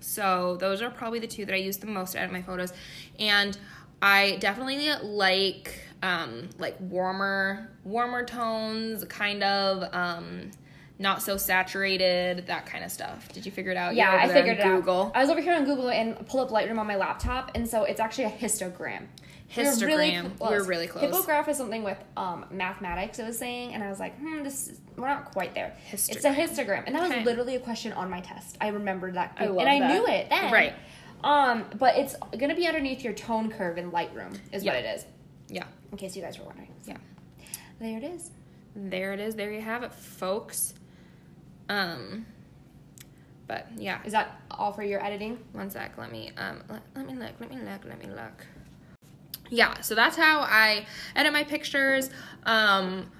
so those are probably the two that I use the most to edit my photos, and I definitely like um, like warmer warmer tones, kind of um, not so saturated, that kind of stuff. Did you figure it out?
Yeah, I figured it
Google.
out. I was over here on Google and pulled up Lightroom on my laptop, and so it's actually a histogram.
Histogram.
close.
We're really close.
Hippograph is something with um, mathematics. I was saying, and I was like, hmm, this is, we're not quite there. It's a
Histogram.
histogram, and that was
Okay.
literally a question on my test. I remembered that,
I
and I
that.
knew it then.
Right.
Um, but it's gonna be underneath your tone curve in Lightroom, is
Yeah.
what it is.
Yeah.
In case you guys were wondering. So,
Yeah.
There it is.
There it is. There you have it, folks. Um, but yeah,
Is that all for your editing?
one sec. Let me um let, let me look. Let me look. Let me look. Yeah, so that's how I edit my pictures. Um,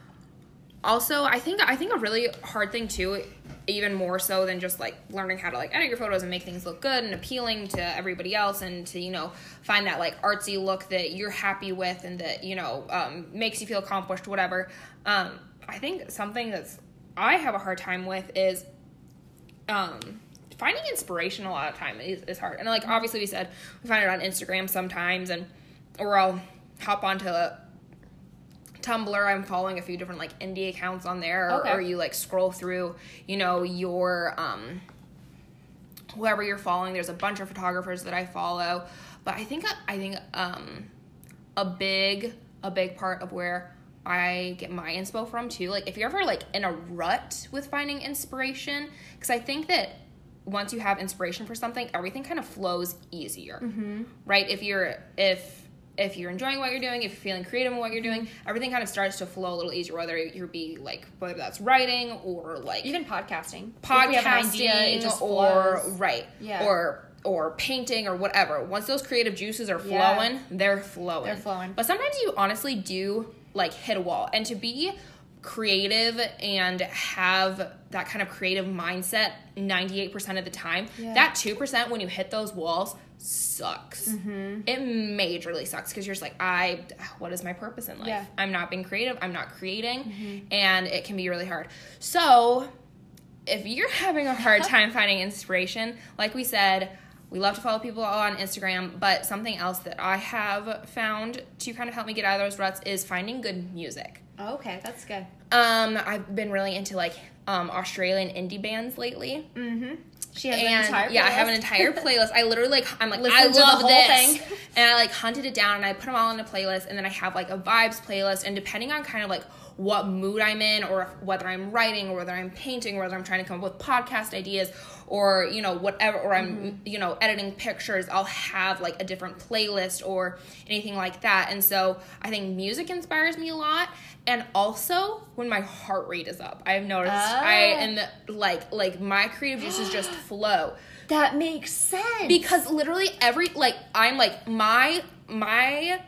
also, I think I think a really hard thing too, even more so than just like learning how to like edit your photos and make things look good and appealing to everybody else, and to you know find that like artsy look that you're happy with and that you know um, makes you feel accomplished, whatever. Um, I think something that's I have a hard time with is um finding inspiration a lot of time is, is hard and like obviously we said we find it on instagram sometimes and or i'll hop onto a tumblr i'm following a few different like indie accounts on there or,
Okay.
or you like scroll through you know your um whoever you're following there's a bunch of photographers that i follow but i think i think um a big a big part of where I get my inspo from too. Like if you're ever like in a rut with finding inspiration, because I think that once you have inspiration for something, everything kind of flows easier, mm-hmm. right? If you're if if you're enjoying what you're doing, if you're feeling creative in what you're doing, mm-hmm. everything kind of starts to flow a little easier. Whether you're be like whether that's writing or like
Even podcasting.
Podcasting
idea,
or
flows.
right
Yeah.
or or painting or whatever once those creative juices are
Yeah.
flowing they're flowing
They're flowing.
but sometimes you honestly do like hit a wall and to be creative and have that kind of creative mindset 98% of the time
Yeah.
that 2% when you hit those walls sucks
Mm-hmm.
it majorly sucks because you're just like i what is my purpose in life
Yeah. Mm-hmm.
i'm not being creative i'm not creating and it can be really hard so if you're having a hard time finding inspiration, like we said, we love to follow people on Instagram, but something else that I have found to kind of help me get out of those ruts is finding good music.
Oh, okay, that's good.
Um, I've been really into like um, Australian indie bands lately.
Mm-hmm. She has an
And
entire
yeah, I have an entire playlist. I literally like I'm like
Listen
I
to the
love
whole
this,
thing.
and I like hunted it down and I put them all in a playlist, and then I have like a vibes playlist, and depending on kind of like what mood I'm in, or if, whether I'm writing, or whether I'm painting, or whether I'm trying to come up with podcast ideas, or you know whatever, or I'm
Mm-hmm.
you know editing pictures, I'll have like a different playlist or anything like that, and so I think music inspires me a lot, and also when my heart rate is up, I've noticed I
Ah.
am like like my creative juices just flow
That makes sense.
because literally every like i'm like my my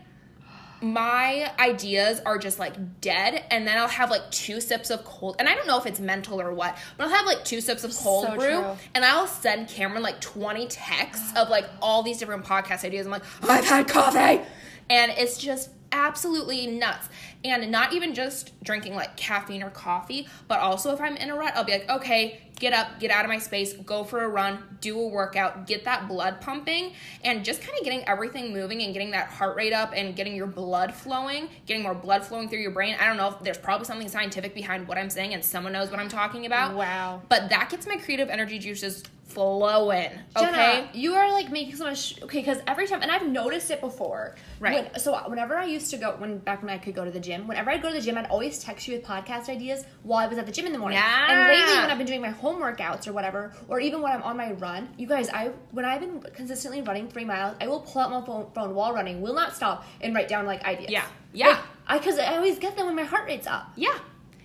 my ideas are just like dead and then i'll have like two sips of cold and i don't know if it's mental or what but i'll have like two sips of cold
So
brew
true.
and i'll send cameron like 20 texts of like all these different podcast ideas. I'm like i've had coffee! And it's just absolutely nuts and not even just drinking like caffeine or coffee but also if i'm in a rut i'll be like okay get up get out of my space go for a run do a workout get that blood pumping and just kind of getting everything moving and getting that heart rate up and getting your blood flowing getting more blood flowing through your brain i don't know if there's probably something scientific behind what i'm saying and someone knows what i'm talking about
Wow.
but that gets my creative energy juices flowing
Jenna, you are like making so much. Okay, because every time, and I've noticed it before.
Right.
When, so uh, whenever I used to go, when back when I could go to the gym, whenever I'd go to the gym, I'd always text you with podcast ideas while I was at the gym in the morning. And lately, when I've been doing my home workouts or whatever, or even when I'm on my run, you guys, I when I've been consistently running three miles, I will pull out my phone, phone while running, will not stop, and write down like ideas.
Yeah. Yeah.
Like, I because I always get them when my heart rate's up.
Yeah.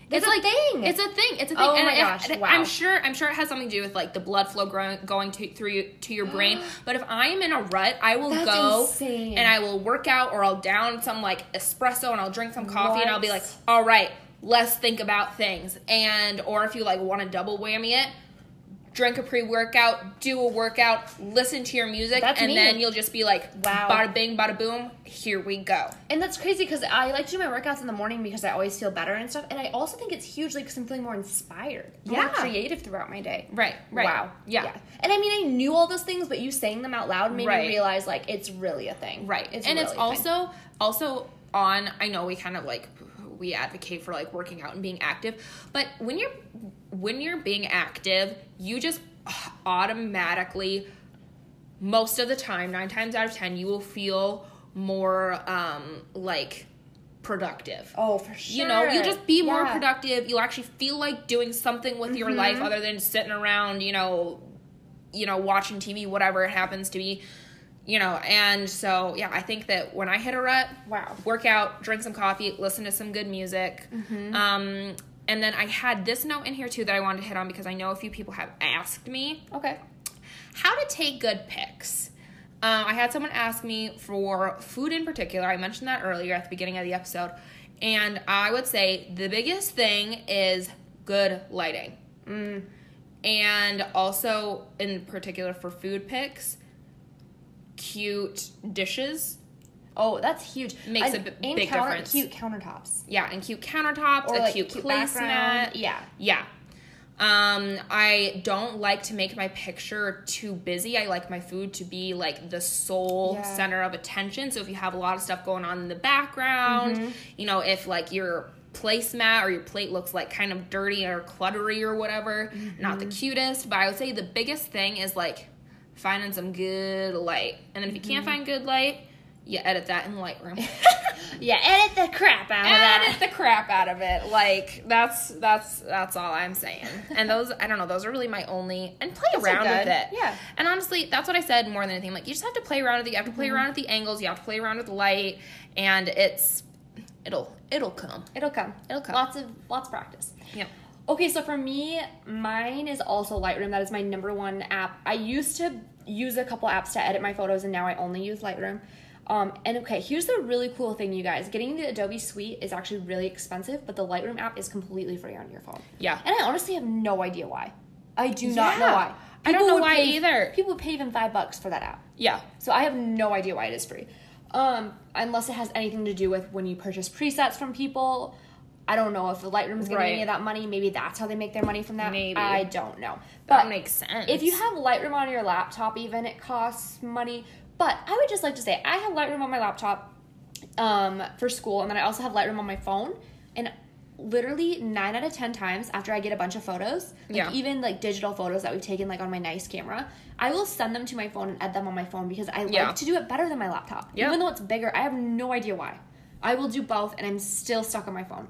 That's
it's
a thing.
It's a thing. It's a thing.
Oh
and
my
it-
gosh, wow.
I'm sure. I'm sure it has something to do with like the blood flow growing, going to through you, to your brain. But if I am in a rut, I will
That's
go
insane.
and I will work out, or I'll down some like espresso, and I'll drink some coffee, and I'll be like, all right, let's think about things. And or if you like want to double whammy it. Drink a pre-workout, do a workout, listen to your music,
That's
and
me.
then you'll just be like,
Wow.
bada bing, bada boom, here we go.
And that's crazy because I like to do my workouts in the morning because I always feel better and stuff. And I also think it's huge, like, because I'm feeling more inspired, more
Yeah.
creative throughout my day.
Right, right.
Wow.
Yeah.
And I mean, I knew all those things, but you saying them out loud made
Right.
me realize, like, it's really a thing.
right
It's
and
really
it's
a thing.
also also on i know we kind of like we advocate for like working out and being active but when you're when you're being active you just automatically most of the time nine times out of ten you will feel more um like productive.
Oh, for sure.
You know, you'll just be more productive. You'll actually feel like doing something with your life
Mm-hmm.
other than sitting around, you know, you know, watching TV, whatever it happens to be. You know, and so yeah, I think that when I hit a rut,
Wow.
work out, drink some coffee, listen to some good music.
Mm-hmm.
Um, and then I had this note in here too that I wanted to hit on because I know a few people have asked me
Okay.
how to take good pics. Um, I had someone ask me for food in particular. I mentioned that earlier at the beginning of the episode. And I would say the biggest thing is good lighting. And also, in particular for food pics, cute dishes.
Oh, that's huge.
Makes
I-
a b-
and
big
counter-
difference.
Cute countertops.
Yeah, and cute countertops,
Or
a
like
cute,
cute
placemat.
Yeah.
Yeah. Um, I don't like to make my picture too busy. I like my food to be like the sole
Yeah.
center of attention. So if you have a lot of stuff going on in the background,
Mm-hmm.
you know, if like your placemat or your plate looks like kind of dirty or cluttery or whatever, not
Mm-hmm.
the cutest. But I would say the biggest thing is like finding some good light. And then if you
Mm-hmm.
can't find good light, you edit that in Lightroom.
Yeah, edit the crap out of that.
edit the crap out of it. Like that's that's that's all I'm saying. And those I don't know, those are really my only and play
Those
around with it.
Yeah.
And honestly, that's what I said more than anything. Like you just have to play around with it. You have to play
Mm-hmm.
around with the angles. You have to play around with the light, and it's it'll it'll come.
It'll come.
It'll come.
Lots of lots of practice.
Yep.
Okay, so for me, mine is also Lightroom. That is my number one app. I used to use a couple apps to edit my photos, and now I only use Lightroom. Um, and okay, here's the really cool thing, you guys. Getting the Adobe Suite is actually really expensive, but the Lightroom app is completely free on your phone.
Yeah.
And I honestly have no idea why. I do not know
Yeah.
why.
I don't
People
know why
pay-
either.
People would pay even five bucks for that app.
Yeah.
So I have no idea why it is free. Um, unless it has anything to do with when you purchase presets from people. I don't know if the Lightroom's getting
Right.
any of that money. Maybe that's how they make their money from that.
Maybe.
I don't know.
That makes sense.
if you have Lightroom on your laptop, even it costs money. But I would just like to say I have Lightroom on my laptop um, for school, and then I also have Lightroom on my phone. And literally nine out of ten times after I get a bunch of photos, like
Yeah.
even like digital photos that we've taken like on my nice camera, I will send them to my phone and edit them on my phone because I
Yeah.
like to do it better than my laptop. Even though it's bigger, I have no idea why. I will do both, and I'm still stuck on my phone.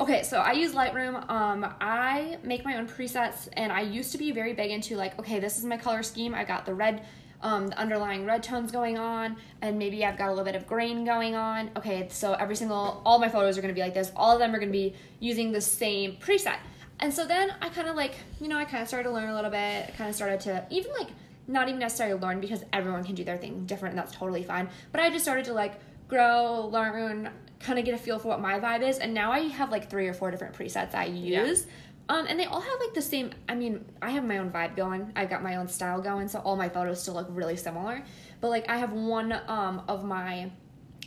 Okay, so I use Lightroom. Um, I make my own presets, and I used to be very big into like, okay, this is my color scheme. I got the red, um, the underlying red tones going on, and maybe I've got a little bit of grain going on. Okay, so every single, all my photos are gonna be like this. All of them are gonna be using the same preset. And so then I kind of like, you know, I kind of started to learn a little bit. I kind of started to even like not even necessarily learn because everyone can do their thing different and that's totally fine. But I just started to like grow, learn, kind of get a feel for what my vibe is. And now I have like three or four different presets I use. Um, and they all have like the same. I mean, I have my own vibe going. I've got my own style going, so all my photos still look really similar. But like, I have one um of my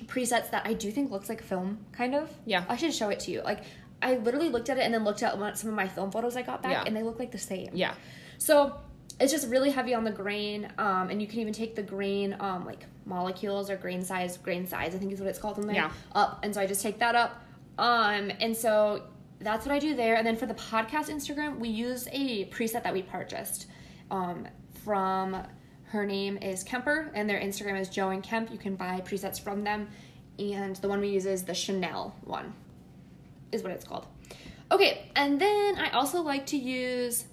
presets that I do think looks like film, kind of.
Yeah.
I should show it to you. Like, I literally looked at it and then looked at some of my film photos I got back,
Yeah.
and they look like the same.
Yeah.
So it's just really heavy on the grain, um, and you can even take the grain, um, like molecules or grain size, grain size, I think is what it's called in there,
Yeah.
up. And so I just take that up. Um, and so that's what I do there. And then for the podcast Instagram, we use a preset that we purchased um, from her name is Kemper, and their Instagram is Joe and Kemp. You can buy presets from them. And the one we use is the Chanel one, is what it's called. Okay, and then I also like to use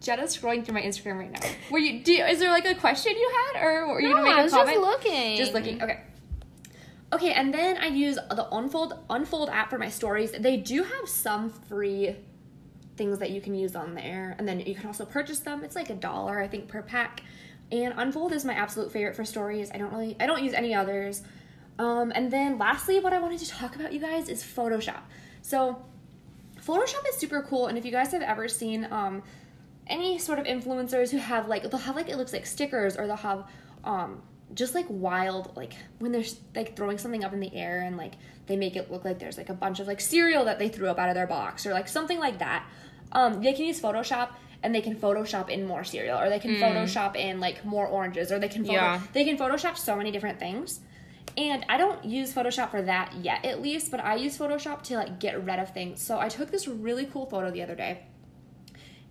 Jenna's scrolling through my Instagram right now. Were you? Do, is there like a question you had, or were you
No,
gonna make
I
a
was just looking.
Just looking. Okay. Okay, and then I use the Unfold Unfold app for my stories. They do have some free things that you can use on there, and then you can also purchase them. It's like a dollar, I think, per pack. And Unfold is my absolute favorite for stories. I don't really, I don't use any others. Um, and then lastly, what I wanted to talk about, you guys, is Photoshop. So Photoshop is super cool, and if you guys have ever seen um, any sort of influencers who have like they'll have like it looks like stickers, or they'll have um, just like wild like when they're like throwing something up in the air and like they make it look like there's like a bunch of like cereal that they threw up out of their box or like something like that. Um, they can use Photoshop and they can Photoshop in more cereal, or they can Photoshop in like more oranges, or they can photo-
Yeah.
they can Photoshop so many different things. And I don't use Photoshop for that yet, at least, but I use Photoshop to like get rid of things. So I took this really cool photo the other day,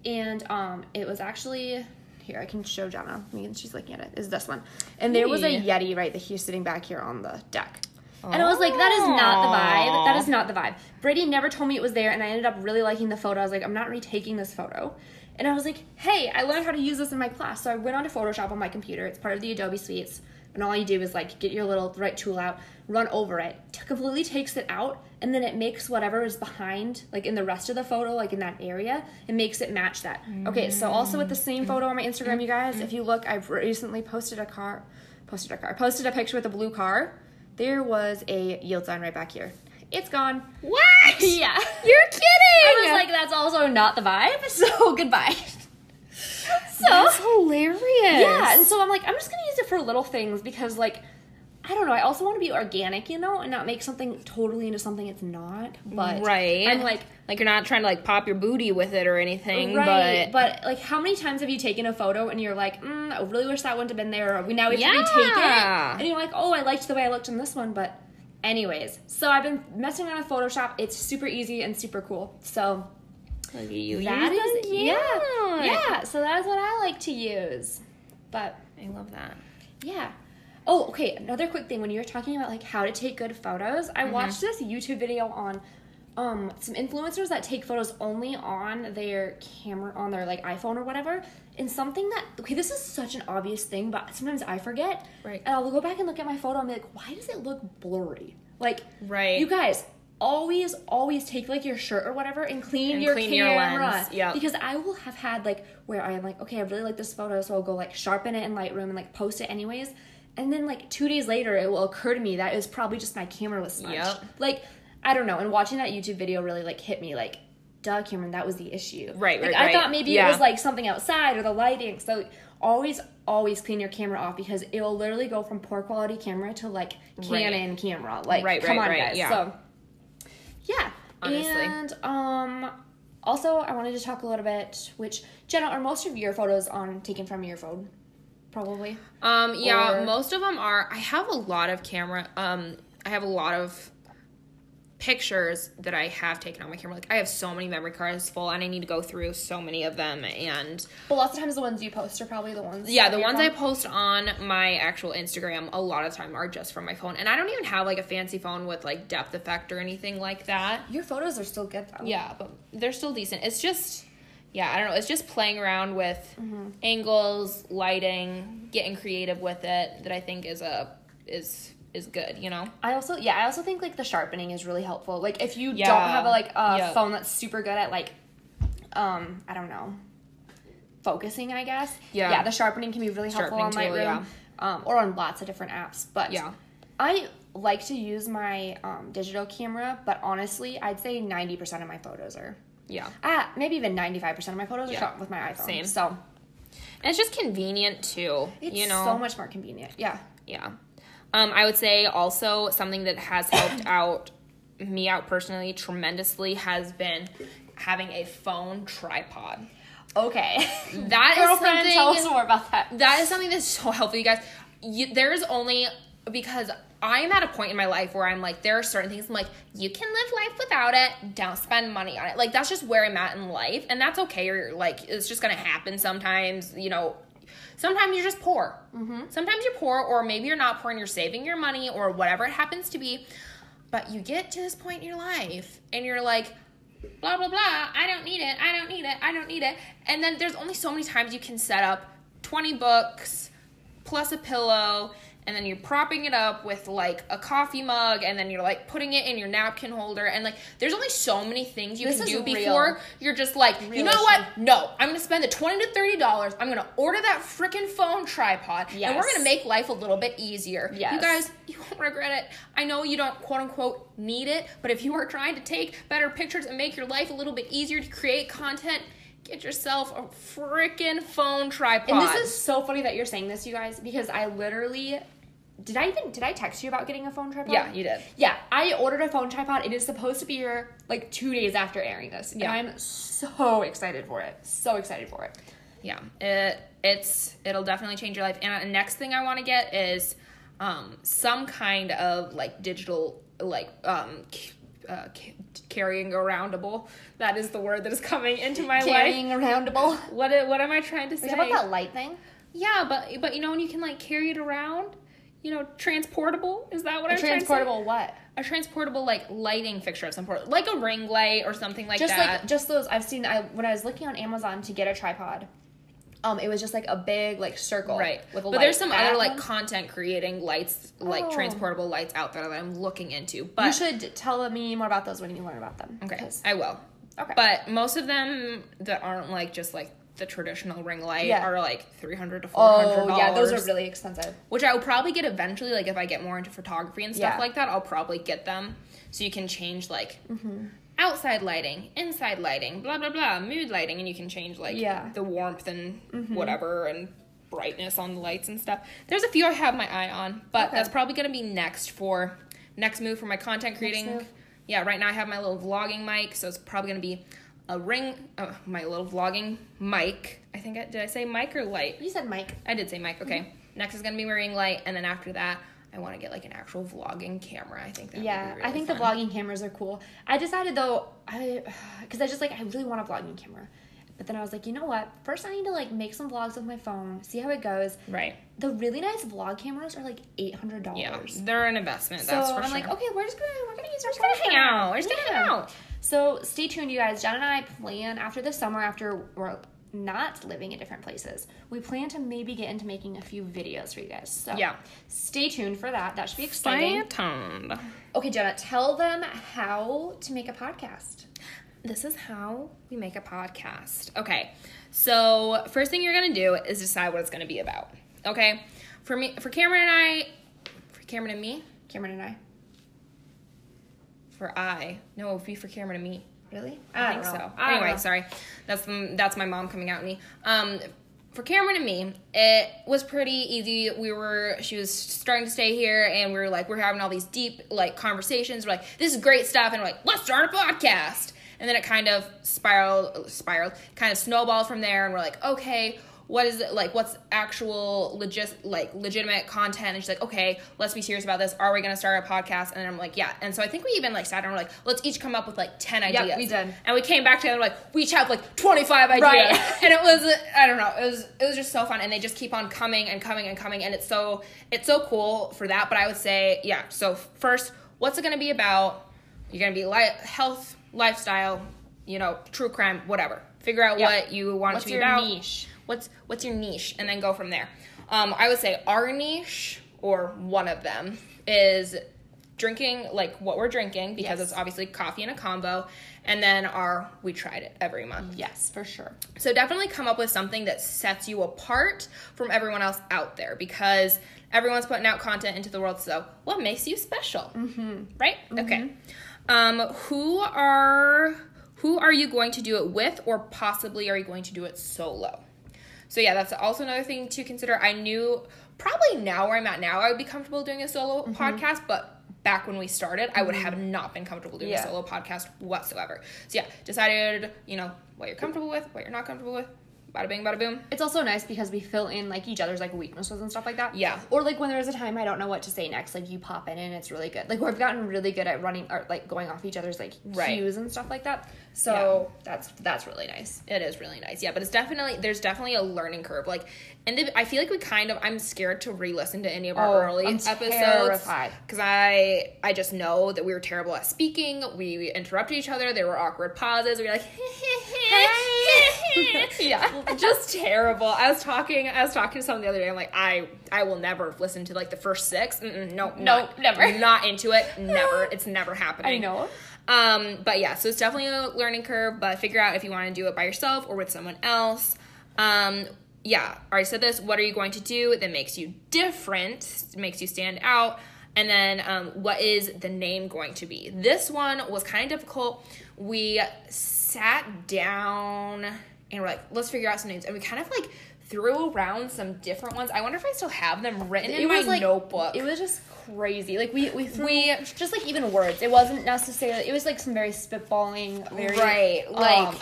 and um, it was actually here I can show Jenna. I mean, she's looking at it. Is this one? And there was a Yeti right that he's sitting back here on the deck. And I was like, that is not the vibe. That is not the vibe. Brady never told me it was there, and I ended up really liking the photo. I was like, I'm not retaking this photo. And I was like, hey, I learned how to use this in my class. So I went onto Photoshop on my computer. It's part of the Adobe Suites. And all you do is like get your little right tool out, run over it, completely takes it out, and then it makes whatever is behind, like in the rest of the photo, like in that area, it makes it match that. Okay, so also with the same photo on my Instagram, you guys, if you look, I've recently posted a car, posted a car, posted a picture with a blue car. There was a yield sign right back here. It's gone.
What?
Yeah.
You're kidding.
I was like, that's also not the vibe, so goodbye. So
That's hilarious.
yeah, and so I'm like, I'm just gonna use it for little things because like I don't know, I also want to be organic, you know, and not make something totally into something it's not. But
right.
I'm like
like you're not trying to like pop your booty with it or anything,
Right,
but
but like, how many times have you taken a photo and you're like, mm, I really wish that wouldn't have been there, or we now we have to retake
Yeah.
it, and you're like, oh, I liked the way I looked in this one, but anyways, so I've been messing around with Photoshop. It's super easy and super cool. So
Look at you.
that
You're
is yeah, yeah. So that is what I like to use, but
I love that.
yeah. Oh, okay. Another quick thing when you were talking about like how to take good photos, I
Mm-hmm.
watched this YouTube video on um some influencers that take photos only on their camera on their like iPhone or whatever. And something that okay, this is such an obvious thing, but sometimes I forget.
Right.
And I'll go back and look at my photo and be like, why does it look blurry? Like
Right.
you guys always always take like your shirt or whatever and clean
And
your
clean your
camera
lens, yep.
because I will have had like where I am like, okay, I really like this photo, so I'll go like sharpen it in Lightroom and like post it anyways. And then like two days later, it will occur to me that it was probably just my camera was smudged.
Yep.
Like I don't know. And watching that YouTube video really like hit me like, duh, Cameron, that was the issue.
Right,
Like,
right,
I
right.
thought maybe
Yeah.
it was like something outside or the lighting. So always always clean your camera off because it will literally go from poor quality camera to like Canon camera. Like
Right,
come
right,
on,
right,
guys.
yeah.
So yeah.
Honestly.
And um also I wanted to talk a little bit which Jenna are most of your photos on taken from your phone? Probably.
Um, yeah,
Or-
most of them are. I have a lot of camera. Um, I have a lot of pictures that I have taken on my camera. Like I have so many memory cards full, and I need to go through so many of them. And
But lots of times the ones you post are probably the ones
yeah, the ones I post on my actual Instagram a lot of time are just from my phone, and I don't even have like a fancy phone with like depth effect or anything like that.
Your photos are still good though.
Yeah, but they're still decent. It's just, yeah, I don't know. It's just playing around with
Mm-hmm.
angles, lighting, getting creative with it that I think is a is is good. You know.
I also yeah, I also think like the sharpening is really helpful. Like if you
Yeah.
don't have a, like a
Yeah.
phone that's super good at like um I don't know focusing, I guess.
Yeah.
Yeah, the sharpening can be really helpful on
Sharpening tool,
Lightroom. Um, or on lots of different apps. But
Yeah.
I like to use my um, digital camera, but honestly, I'd say 90% of my photos are
Yeah.
ah, maybe even 95% of my photos are shot with my iPhone.
Same.
So
And it's just convenient too.
it's
you know.
so much more convenient. Yeah.
Yeah. Um, I would say also something that has helped out me out personally tremendously has been having a phone tripod.
Okay.
That is something.
tell us more about that.
that is something that's so helpful, you guys. You, there is only because I'm at a point in my life where I'm like, there are certain things I'm like, you can live life without it. Don't spend money on it. Like that's just where I'm at in life, and that's okay. Or like it's just gonna happen sometimes. You know, sometimes you're just poor. Mm-hmm. Sometimes you're poor, or maybe you're not poor and you're saving your money, or whatever it happens to be. But you get to this point in your life, and you're like, blah blah blah i don't need it i don't need it i don't need it and then there's only so many times you can set up 20 books plus a pillow and then you're propping it up with like a coffee mug and then you're like putting it in your napkin holder and like there's only so many things you
This
can do
real.
before you're just like you know
issue.
what no i'm gonna spend the 20 to 30 dollars i'm gonna order that freaking phone tripod and we're gonna make life a little bit easier
Yes.
you guys you won't regret it. I know you don't quote unquote need it, but if you are trying to take better pictures and make your life a little bit easier to create content, get yourself a freaking phone tripod.
And this is so funny that you're saying this, you guys, because I literally did I even did I text you about getting a phone tripod?
yeah, you did.
Yeah, I ordered a phone tripod. It is supposed to be here like two days after airing this.
Yeah.
And I'm so excited for it. So excited for it.
Yeah, it it's it'll definitely change your life. And the next thing I want to get is um some kind of like digital like um uh, ca- carrying aroundable. That is the word that is coming into my
Carrying
life.
Carrying aroundable.
What what am I trying to say?
Is about that light thing?
Yeah, but but you know when you can like carry it around, you know, transportable. Is that what
A
I'm trying to say?
transportable what?
A transportable like lighting fixture of some sort, like a ring light or something like
just
that.
Just like just those I've seen I when I was looking on Amazon to get a tripod. Um, it was just like a big like circle,
Right.
With a
but
light.
there's some other like content creating lights, like
Oh.
transportable lights out there that I'm looking into. But you
should tell me more about those when you learn about them.
Okay, I will.
Okay.
But most of them that aren't like just like the traditional ring light
Yeah.
are like three hundred to four hundred
oh yeah, those are really expensive.
which I will probably get eventually. Like if I get more into photography and stuff
Yeah.
like that, I'll probably get them. So you can change like
Mm-hmm.
outside lighting, inside lighting, blah blah blah, mood lighting, and you can change like
Yeah. Mm-hmm.
the warmth and whatever and brightness on the lights and stuff. There's a few I have my eye on, but
Okay.
that's probably gonna be next for next move for my content creating. Yeah, right now I have my little vlogging mic, so it's probably gonna be a ring, uh, my little vlogging mic. I think I, did I say mic or light?
You said mic.
I did say mic. Okay.
Mm-hmm.
Next is gonna be my ring light, and then after that, I want to get like an actual vlogging camera. I think that.
Yeah,
would be
I think
fun.
the vlogging cameras are cool. I decided though, I because I just like I really want a vlogging camera, but then I was like, you know what? First, I need to like make some vlogs with my phone, see how it goes.
Right.
The really nice vlog cameras are like eight hundred dollars.
Yeah, they're an investment.
So
that's for
I'm
sure.
like, okay, we're just gonna we're gonna use our
We're just gonna hang out. We're just gonna hang out.
So stay tuned, you guys. Jen and I plan after the summer, after we're not living in different places, we plan to maybe get into making a few videos for you guys. So
Yeah.
stay tuned for that. That should be exciting.
tuned.
Okay, Jenna, tell them how to make a podcast.
This is how we make a podcast. Okay. So first thing you're gonna do is decide what it's gonna be about. Okay. For me, for Cameron and I, for Cameron and me,
Cameron and I.
for I. No, it would be for Cameron and me.
Really?
I,
don't
think
know.
so.
I
Anyway, sorry. That's that's my mom coming out at me. Um, for Cameron and me, it was pretty easy. We were she was starting to stay here, and we were like we're having all these deep like conversations. We're like this is great stuff, and we're like let's start a podcast. And then it kind of spiraled, spiraled, kind of snowballed from there. And we're like, okay, what is it like? What's actual legit, like legitimate content? And she's like, okay, let's be serious about this. Are we gonna start a podcast? And I'm like, yeah. And so I think we even like sat down. and We're like, let's each come up with like ten ideas.
we did.
And we came back together like we each have like 25 ideas.
Right.
and it was I don't know, it was it was just so fun and they just keep on coming and coming and coming and it's so it's so cool for that, but I would say yeah. So first, what's it going to be about? You're going to be li- health, lifestyle, you know, true crime, whatever. Figure out
Yeah.
what you want
What's
to be
your
about.
niche?
What's what's your niche and then go from there. Um, I would say our niche or one of them is drinking like what we're drinking because
Yes.
it's obviously coffee and a convo and then our we tried it every month
Yes, for sure.
so definitely come up with something that sets you apart from everyone else out there because everyone's putting out content into the world so what makes you special mm-hmm. right okay um, who are who are you going to do it with or possibly are you going to do it solo so yeah, that's also another thing to consider. I knew probably now where I'm at now, I would be comfortable doing a solo
Mm-hmm.
podcast, but back when we started, I would have not been comfortable doing
Yeah.
a solo podcast whatsoever. So yeah, decided, you know, what you're comfortable with, what you're not comfortable with. Bada bing, bada boom.
It's also nice because we fill in like each other's like weaknesses and stuff like that.
Yeah.
Or like when there's a time I don't know what to say next, like you pop in and it's really good. Like we've gotten really good at running or like going off each other's like
Right.
cues and stuff like that. So that's that's really nice.
It is really nice, yeah. But it's definitely there's definitely a learning curve. Like, and the, I feel like we kind of I'm scared to re-listen to any of our
Oh,
early
I'm
episodes because I I just know that we were terrible at speaking. We interrupted each other. There were awkward pauses. We were like,
Yeah.
just terrible. I was talking I was talking to someone the other day. I'm like, I I will never listen to like the first six. Mm-mm, no,
Nope,
not,
never.
Not into it. Never. It's never happening.
I know.
Um, but yeah, so it's definitely a learning curve, but figure out if you want to do it by yourself or with someone else. Um, yeah, already said this. What are you going to do that makes you different, makes you stand out? And then um, what is the name going to be? This one was kind of difficult. We sat down and we're like, let's figure out some names. And we kind of like threw around some different ones. I wonder if I still have them written in
it
my
like
notebook.
It was just crazy. Like we we threw
We-
just like even words. It wasn't necessarily. It was like some very spitballing, very
Right, like-
um,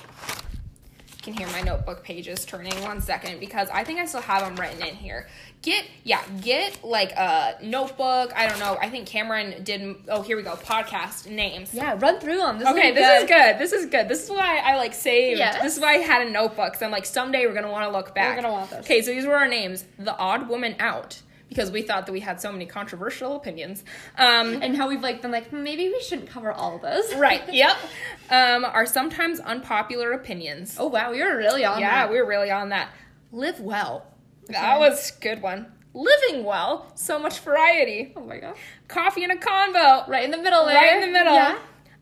can hear my notebook pages turning one second because I think I still have them written in here. Get yeah, get like a notebook. I don't know. I think Cameron did. Oh, here we go. Podcast names.
Yeah, run through them. This
Okay,
is
this is good. This is good. This is why I like saved.
Yes.
This is why I had a notebook. So I'm like, someday we're gonna want to look back.
We're gonna want this.
Okay, so these were our names. The Odd Woman Out because we thought that we had so many controversial opinions. Um,
And how we've like been like, "Hmm, maybe we shouldn't cover all of those.
right. Yep. Um, our sometimes unpopular opinions.
Oh wow, we were really on
yeah,
that.
we were really on that. Live well. That was a good one. Living well. So much variety.
Oh my gosh.
Coffee and a convo.
Right in the middle there.
Right in the middle.
Yeah.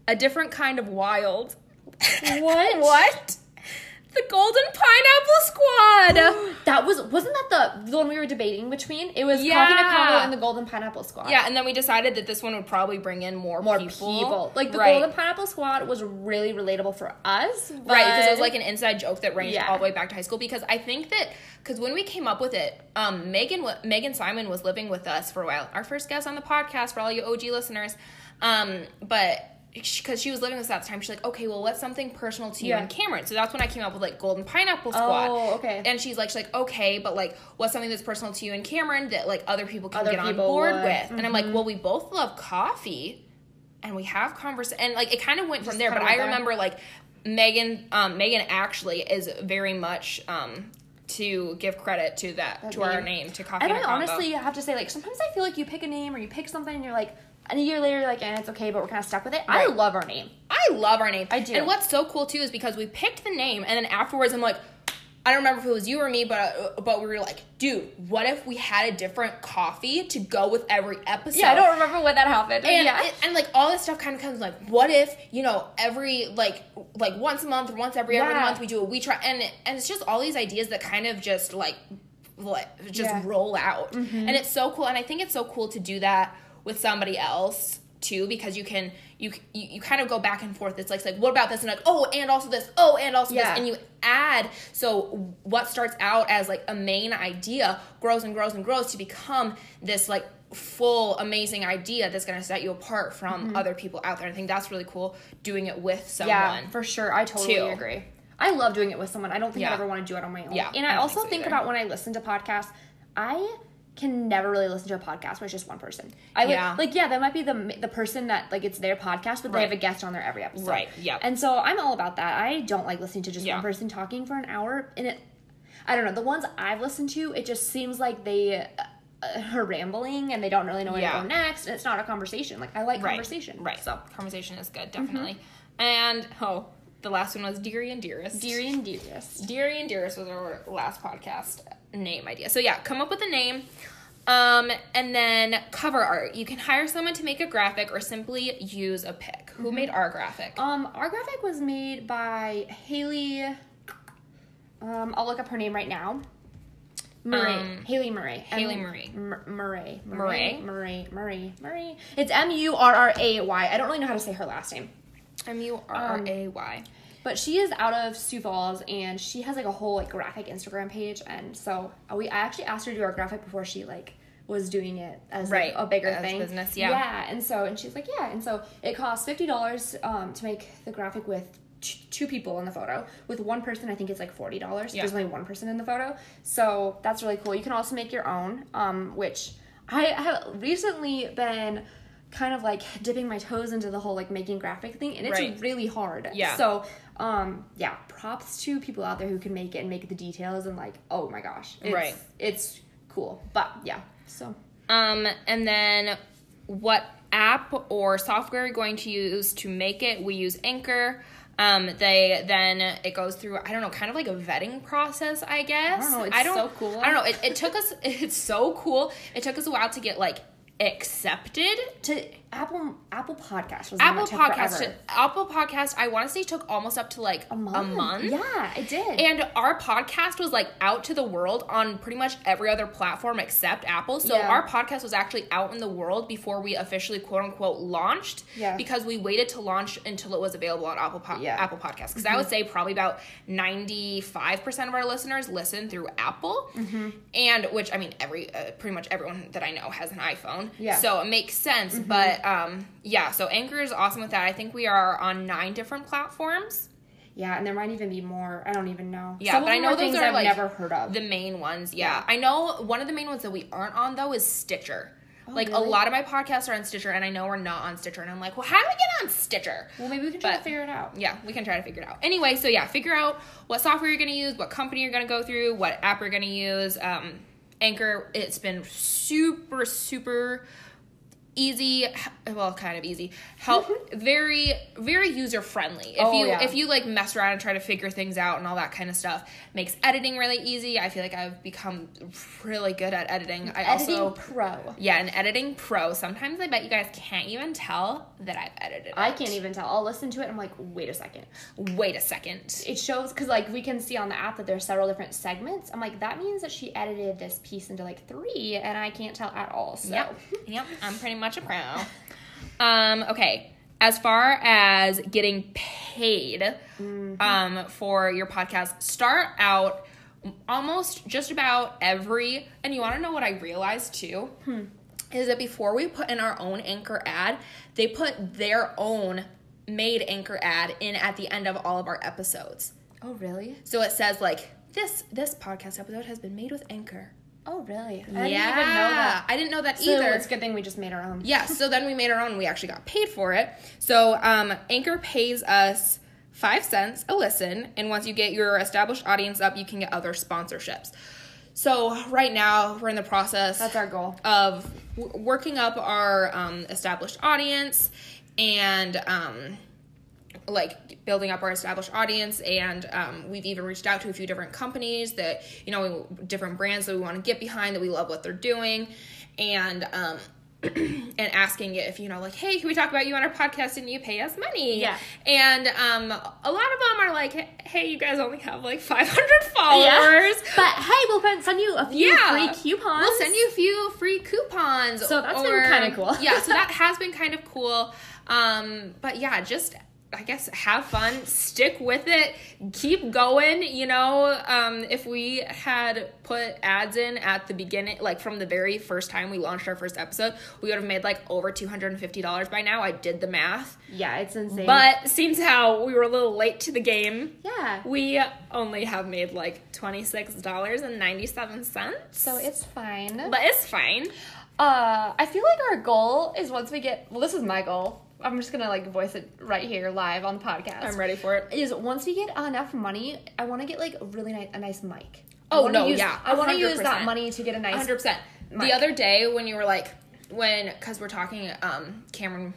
A different kind of wild.
What?
what? The Golden Pineapple Squad.
That was wasn't that the the one we were debating between? It was Coffee
Yeah.
a Convo and the Golden Pineapple Squad.
yeah, and then we decided that this one would probably bring in more,
More
people.
people. Like the. Golden Pineapple Squad was really relatable for us.
Right, because it was like an inside joke that ranged
Yeah.
all the way back to high school. Because I think that because when we came up with it, um, Megan wa- Megan Simon was living with us for a while. Our first guest on the podcast for all you OG listeners. Um, but because she was living with us at the time, she's like, okay, well, what's something personal to you
Yeah.
and Cameron? So that's when I came up with like Golden Pineapple Squad.
Oh, okay.
And she's like, she's like, okay, but like, what's something that's personal to you and Cameron that like other people can
Other
get on board
would.
with? And I'm like, well, we both love coffee and we have converse and like it kind of went from there but i
there.
remember like megan um megan actually is very much um to give credit to that,
That
to our
name.
name to coffee
And
and,
I honestly have to say, like, sometimes I feel like you pick a name or you pick something and you're like, and a year later, you're like, and it's okay, but we're kind of stuck with it. I love our name.
I love our name.
I do.
And what's so cool too is because we picked the name, and then afterwards, I'm like, I don't remember if it was you or me, but uh, but we were like, dude, what if we had a different coffee to go with every episode?
Yeah, I don't remember when that happened.
and
yeah.
it- and like all this stuff kind of comes like what if you know every like like once a month or once every
Yeah.
month we do a we try and and it's just all these ideas that kind of just like just
Yeah. Mm-hmm.
roll out and it's so cool and I think it's so cool to do that with somebody else too because you can you you, you kind of go back and forth it's like, it's like what about this and like oh and also this oh and also
Yeah.
this and you add so what starts out as like a main idea grows and grows and grows to become this like full amazing idea that's going to set you apart from other people out there i think that's really cool doing it with someone
Mm-hmm. Yeah, for sure. I totally
too.
agree. I love doing it with someone. I don't think I ever want to do it on my own.
Yeah,
And
I
I, also
think so
think about when I listen to podcasts, I can never really listen to a podcast where it's just one person. I would-
Yeah.
like yeah, that might be the the person that like it's their podcast, but they have a guest on there every episode.
Right, Yeah.
And so I'm all about that. I don't like listening to just
Yeah.
one person talking for an hour, and it. I don't know the ones I've listened to. It just seems like they. Uh, are rambling and they don't really know where
Yeah.
to go next and it's not a conversation like i like
right
conversation
right
so
conversation is good definitely and oh the last one was dearie and dearest
dearie and dearest
Deary and Dearest was our last podcast name idea. So yeah, come up with a name. Um, and then cover art. You can hire someone to make a graphic or simply use a pic. Who made our graphic?
Um, our graphic was made by Haley. Um, I'll look up her name right now. Murray.
Um,
Haley Murray.
Haley
M-
Murray.
Mur- Murray.
Murray?
Murray. Murray. Murray. It's M U R R A Y. I don't really know how to say her last name.
M U R A Y.
But she is out of Sioux Falls and she has like a whole like graphic Instagram page and so we I actually asked her to do our graphic before she like was doing it as like, a bigger
as
thing.
business, yeah.
Yeah, and so and she's like, yeah, and so it costs fifty dollars um, to make the graphic with t- two people in the photo. With one person, I think it's like forty dollars.
Yeah.
There's only one person in the photo, so that's really cool. You can also make your own, um, which I have recently been kind of like dipping my toes into the whole like making graphic thing, and it's
Right.
really hard.
Yeah.
So um yeah props to people out there who can make it and make the details and like oh my gosh it's,
Right.
it's cool but yeah so
Um, and then what app or software are you going to use to make it? We use Anchor. Um, they then it goes through I don't know, kind of like a vetting process, I guess.
I don't know, it's so cool.
I don't know. It, it took us. It's so cool. It took us a while to get like accepted.
to apple apple podcast was
Apple
that took
Podcast. Apple Podcast. I want to say took almost up to like
a month. yeah it did
And our podcast was like out to the world on pretty much every other platform except Apple. So
Yeah.
our podcast was actually out in the world before we officially quote unquote launched.
Yeah.
Because we waited to launch until it was available on Apple po-
Yeah. Mm-hmm.
Apple Podcasts. Because I would say probably about ninety five percent of our listeners listen through Apple,
Mm-hmm.
and which I mean every uh, pretty much everyone that I know has an iPhone.
Yeah. Mm-hmm.
So it makes sense. But um yeah, so Anchor is awesome with that. I think we are on nine different platforms.
Yeah, and there might even be more. I don't even know.
Yeah,
Some
but I know those
things
are,
I've
like,
never heard of.
The main ones, yeah. I know one of the main ones that we aren't on though is Stitcher. like
really?
a lot of my podcasts are on Stitcher, and I know we're not on Stitcher, and I'm like, well, how do we get on Stitcher?
well, maybe we can try
but-
to figure it out.
Yeah, we can try to figure it out. Anyway, so yeah, figure out what software you're gonna use, what company you're gonna go through, what app you're gonna use. Um, Anchor, it's been super, super easy well kind of easy help mm-hmm. very very user friendly if
Oh,
you
yeah.
if you like mess around and try to figure things out and all that kind of stuff makes editing really easy i feel like i've become really good at editing i
Editing
also
Pro.
yeah an editing pro sometimes i bet you guys can't even tell that i've edited
I
it.
can't even tell. I'll listen to it and I'm like, wait a second.
wait a second
It shows because like we can see on the app that there's several different segments. I'm like, that means that she edited this piece into like three, and I can't tell at all. So
Yep. Yep. I'm pretty much a pro. Um, okay. As far as getting paid um, for your podcast, start out almost just about every, and you want to know what I realized too? Is that before we put in our own anchor ad, they put their own made anchor ad in at the end of all of our episodes.
Oh really?
So it says like this this podcast episode has been made with Anchor.
Oh really? I didn't
yeah,
even know that.
I didn't know that
So
either.
it's a good thing we just made our own.
yeah, so then we made our own. We actually got paid for it. So um, Anchor pays us five cents a listen, and once you get your established audience up, you can get other sponsorships. So right now we're in the process
That's our goal.
of w- working up our um, established audience and um, like building up our established audience and um, we've even reached out to a few different companies that you know different brands that we want to get behind that we love what they're doing and um, and asking if you know like hey can we talk about you on our podcast and you pay us money
Yeah.
and um, a lot of them are like hey you guys only have like 500 followers
But hey, we'll send you a few
Yeah.
free coupons.
We'll send you a few free coupons.
So that's been kinda cool.
yeah, so that has been kind of cool. Um, but yeah, just I guess have fun, stick with it, keep going. You know, um, if we had put ads in at the beginning, like from the very first time we launched our first episode, we would have made like over two hundred and fifty dollars by now. I did the math,
Yeah, it's insane.
but seems how we were a little late to the game.
yeah,
We only have made like twenty six dollars and ninety seven cents.
so it's fine.
but it's fine.
Uh, I feel like our goal is once we get. Well, this is my goal. I'm just gonna like voice it right here live on the podcast.
I'm ready for it.
Is once we get enough money, I want to get like a really nice a nice mic.
Oh,
I
no,
use,
yeah,
I want to use that money to get a nice.
hundred percent. The other day when you were like, when because we're talking, um, Cameron.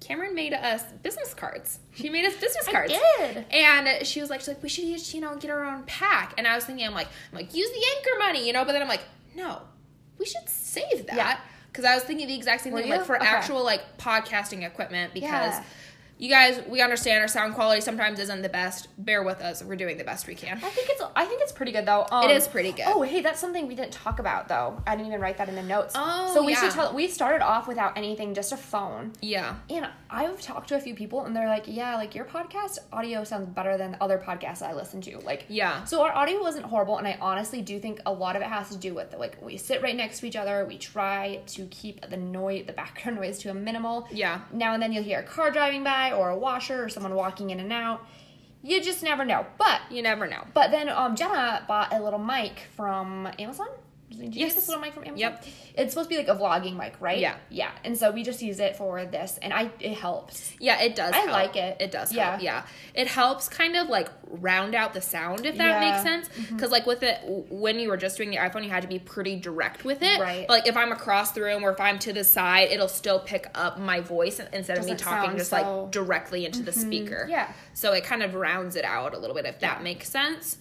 Cameron made us business cards. She made us business
I
cards.
did.
And she was like, she's like, we should use, you know, get our own pack. And I was thinking, I'm like, I'm like, use the anchor money, you know. But then I'm like, no, we should save that.
Yeah.
Because I was thinking the exact same
Were
thing,
you?
like for
Okay.
actual like podcasting equipment. Because
Yeah.
You guys, we understand our sound quality sometimes isn't the best. Bear with us. We're doing the best we can.
I think it's I think it's pretty good though. Um,
It is pretty good.
Oh, hey, that's something we didn't talk about though. I didn't even write that in the notes.
Oh,
so we
yeah.
should tell. We started off without anything, just a phone.
Yeah.
And I've talked to a few people, and they're like, "Yeah, like your podcast audio sounds better than other podcasts I listen to." Like,
Yeah.
So our audio wasn't horrible, and I honestly do think a lot of it has to do with like we sit right next to each other. We try to keep the noise, the background noise, to a minimal.
Yeah.
Now and then you'll hear a car driving by, or a washer, or someone walking in and out. You just never know. But
You never know.
but then um, Jenna bought a little mic from Amazon. Did you
Yes.
this little mic from Amazon?
Yep.
It's supposed to be like a vlogging mic, right?
Yeah.
Yeah. And so we just use it for this, and I it helps.
Yeah, it does.
I
help.
like it.
It does.
Yeah.
Help. Yeah. It helps kind of like round out the sound, if that
Yeah. Mm-hmm.
makes sense. Because like with it, when you were just doing the iPhone, you had to be pretty direct with it.
Right.
But, like if I'm across the room or if I'm to the side, it'll still pick up my voice instead of me talking just
so- Mm-hmm.
like directly into the speaker.
Yeah.
So it kind of rounds it out a little bit, if that makes sense.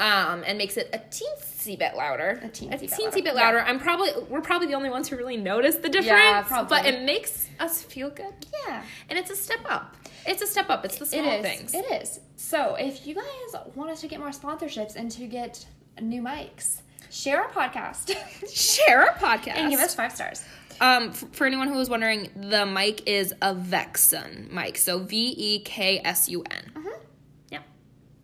Um, and makes it a teensy bit louder.
A teensy
a
bit
teensy
louder.
bit louder. I'm probably we're probably the only ones who really notice the difference.
Yeah, probably.
But it makes us feel good.
Yeah.
And it's a step up. It's a step up. It's the small
It is.
things.
It is. So if you guys want us to get more sponsorships and to get new mics, share our podcast
Share our podcast.
and give us five stars.
um, f- for anyone who was wondering, the mic is a Veksun mic. So V E K S U N.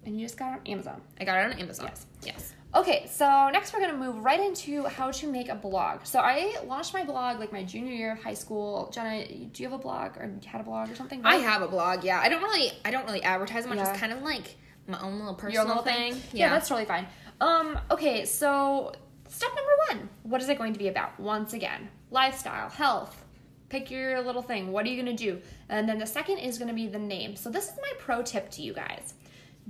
And you just got it on Amazon.
I got it on Amazon.
Yes.
Yes.
Okay, so next we're gonna move right into how to make a blog. So I launched my blog like my junior year of high school. Jenna, do you have a blog or had a blog or something?
I have a blog. Yeah. I don't really. I don't really advertise much.
Yeah.
It's kind of like my own little personal
your own little
thing.
thing. Yeah. that's totally fine. Um, okay, so step number one. What is it going to be about? Once again, lifestyle, health. Pick your little thing. What are you gonna do? And then the second is gonna be the name. So this is my pro tip to you guys.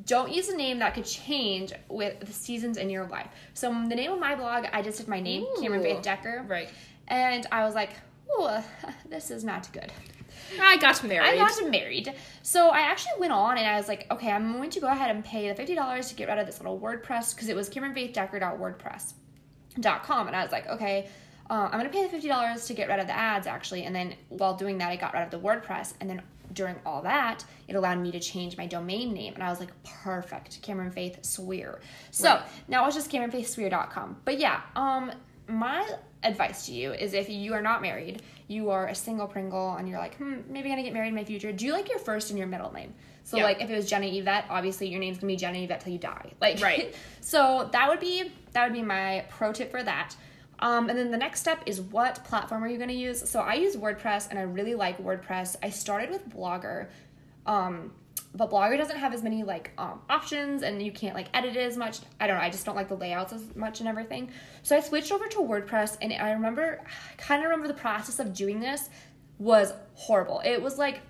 Don't use a name that could change with the seasons in your life. So the name of my blog, I just did my name, Cameron Faith Decker.
Right.
And I was like, oh, this is not good.
I got married.
I got married. So I actually went on and I was like, okay, I'm going to go ahead and pay the $50 to get rid of this little WordPress because it was CameronFaithDecker.wordpress.com. And I was like, okay, uh, I'm going to pay the $50 to get rid of the ads actually. And then while doing that, I got rid of the WordPress. And then during all that, it allowed me to change my domain name. And I was like, perfect, Cameron Faith Swear. So
Right.
now it's just CameronFaithSwear.com. But yeah, um, my advice to you is if you are not married, you are a single Pringle, and you're like, hmm, maybe gonna get married in my future. Do you like your first and your middle name? So
Yeah.
like if it was Jenny Yvette, obviously your name's gonna be Jenny Yvette till you die. Like
Right.
so that would be that would be my pro tip for that. Um, and then the next step is what platform are you going to use? So I use WordPress and I really like WordPress. I started with Blogger, um, but Blogger doesn't have as many like um, options and you can't like edit it as much. I don't know. I just don't like the layouts as much and everything. So I switched over to WordPress and I remember, I kind of remember the process of doing this was horrible. It was like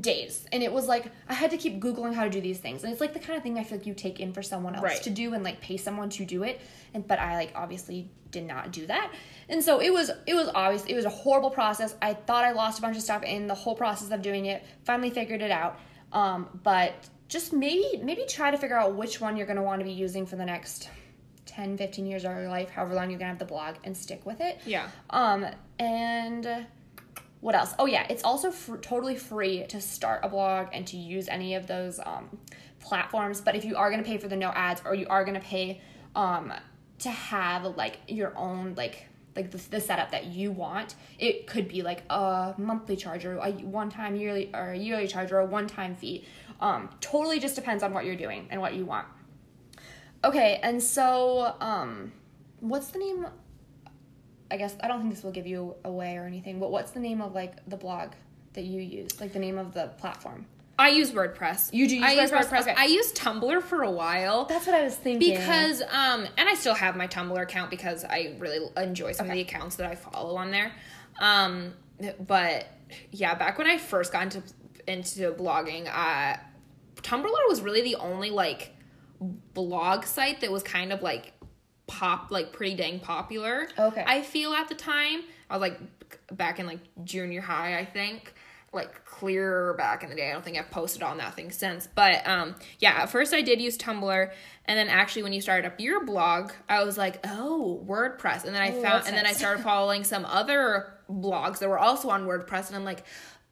days. And it was like i had to keep googling how to do these things. And it's like the kind of thing i feel like you take in for someone else
Right.
to do and like pay someone to do it. And but i like obviously did not do that. And so it was it was obvious it was a horrible process. I thought i lost a bunch of stuff in the whole process of doing it. Finally figured it out. Um, but just maybe maybe try to figure out which one you're going to want to be using for the next 10 15 years of your life however long you're going to have the blog and stick with it.
Yeah.
um, and what else? Oh yeah, it's also fr- totally free to start a blog and to use any of those um, platforms. But if you are gonna pay for the no ads, or you are gonna pay um, to have like your own like like the, the setup that you want, it could be like a monthly charge or a one time yearly or a yearly charge or a one time fee. Um, totally just depends on what you're doing and what you want. Okay, and so um, what's the name? I guess I don't think this will give you away or anything, but what's the name of like the blog that you use? Like the name of the platform?
I use WordPress.
You do use
I use
WordPress?
WordPress.
Okay.
I used Tumblr for a while.
That's what I was thinking.
because um and I still have my Tumblr account because I really enjoy some of the accounts that I follow on there. Um but yeah, back when I first got into into blogging, uh Tumblr was really the only like blog site that was kind of like pop like pretty dang popular.
Okay.
I feel at the time. I was like back in like junior high, I think. Like clear back in the day. I don't think I've posted on that thing since. But um yeah, at first I did use Tumblr and then actually when you started up your blog, I was like, "Oh, WordPress." And then I
Oh,
found and then I started following some other blogs that were also on WordPress and I'm like,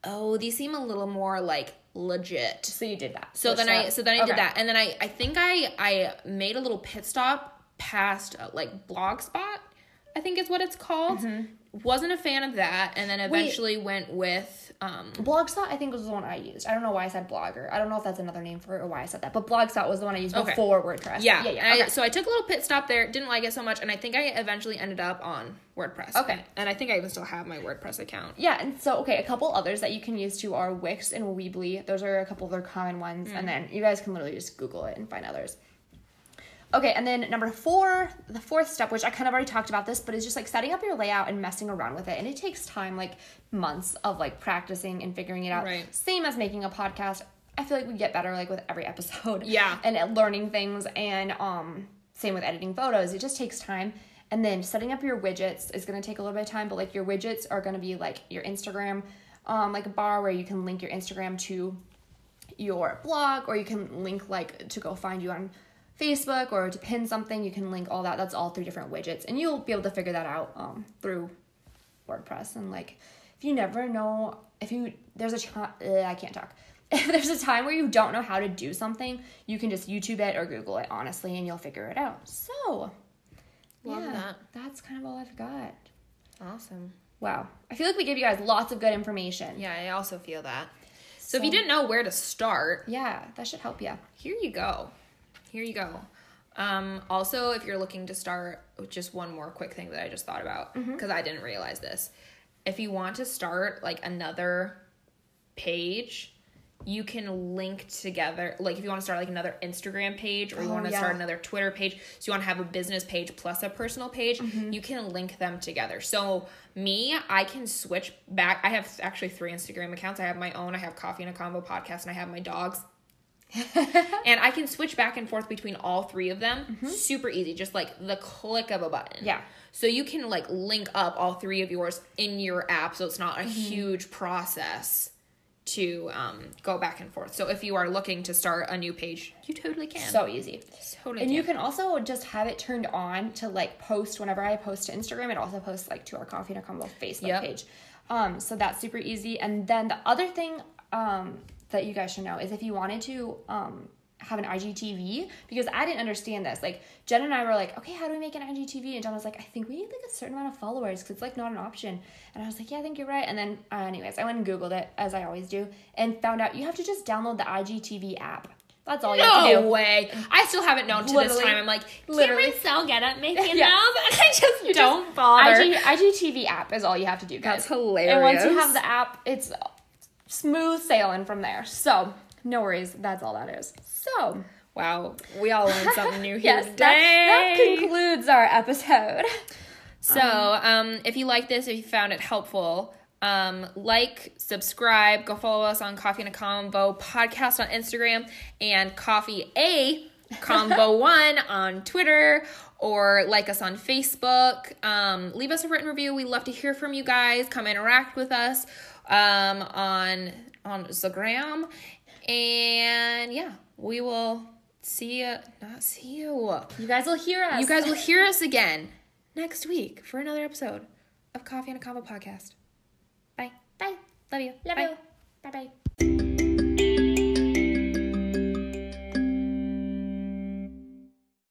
"Oh, these seem a little more like legit."
so you did that.
So then
Switched
I so then I did that, and then I I think I I made a little pit stop past uh, like Blogspot, I think is what it's called. Wasn't a fan of that, and then eventually went with um
Blogspot, I think was the one I used. I don't know why I said Blogger. I don't know if that's another name for it or why I said that. But Blogspot was the one I used
Okay.
before WordPress.
yeah
yeah, yeah.
and I- so I took a little pit stop there, didn't like it so much, and I think I eventually ended up on WordPress.
Okay.
and I think I even still have my WordPress account.
Yeah, and so okay, a couple others that you can use too are Wix and Weebly. Those are a couple of their common ones, and then you guys can literally just Google it and find others. Okay, and then number four, the fourth step, which I kind of already talked about this, but is just like setting up your layout and messing around with it, and it takes time, like months of like practicing and figuring it out.
Right.
Same as making a podcast. I feel like we get better like with every episode.
Yeah.
and learning things, and um, same with editing photos. It just takes time. And then setting up your widgets is going to take a little bit of time, but like your widgets are going to be like your Instagram, um, like a bar where you can link your Instagram to your blog, or you can link like to go find you on Facebook, or to pin something. You can link all that. That's all through different widgets, and you'll be able to figure that out um, through WordPress. And like, if you never know, if you there's a ch- uh, I can't talk. If there's a time where you don't know how to do something, you can just YouTube it or Google it honestly, and you'll figure it out. So,
Love
yeah,
that.
That's kind of all I've got.
Awesome.
Wow, I feel like we give you guys lots of good information.
Yeah, I also feel that. So, if you didn't know where to start,
Yeah, that should help you.
here you go. Here you go. Um, also, if you're looking to start, just one more quick thing that I just thought about because I didn't realize this. If you want to start like another page, you can link together like if you want to start like another instagram page or you
Oh,
want to
yeah.
start another twitter page so you want to have a business page plus a personal page
Mm-hmm.
you can link them together so me i can switch back i have actually three instagram accounts i have my own i have coffee and a convo podcast and i have my dogs and i can switch back and forth between all three of them super easy just like the click of a button
Mm-hmm. Yeah.
so you can like link up all three of yours in your app so it's not
Mm-hmm.
a huge process to um, go back and forth. So if you are looking to start a new page, you totally can.
So easy.
totally
And
can.
you can also just have it turned on to like post whenever I post to Instagram. It also posts like to our Coffee and a Convo Facebook
Yep.
page. Um, so that's super easy. And then the other thing um, that you guys should know is if you wanted to um, have an IGTV, because I didn't understand this. Like Jen and I were like, okay, how do we make an IGTV? And Jen was like, I think we need like a certain amount of followers because it's like not an option. And I was like, yeah, I think you're right. And then, uh, anyways, I went and Googled it as I always do and found out you have to just download the IGTV app. That's all you have to
no
do.
way. I still haven't known to this time. I'm like,
literally-
Cameron get up making
Yeah.
up, and I just
You
don't
just-
bother.
IG, IGTV app is all you have to do, guys.
That's hilarious.
And once you have the app, it's smooth sailing from there. So no worries, that's all that is. So
wow, we all learned something new here
yes,
today.
that, that concludes our episode.
So, um, if you like this, if you found it helpful, um, like, subscribe, go follow us on Coffee and a Convo podcast on Instagram and Coffee A Convo One on Twitter, or like us on Facebook. Um, leave us a written review. We love to hear from you guys. Come interact with us um, on on Instagram, and yeah, we will see you. Not see you.
You guys will hear us.
You guys will hear us again next week for another episode of Coffee and a Convo podcast. Bye.
bye.
Love you.
Love
Bye.
you. Bye bye.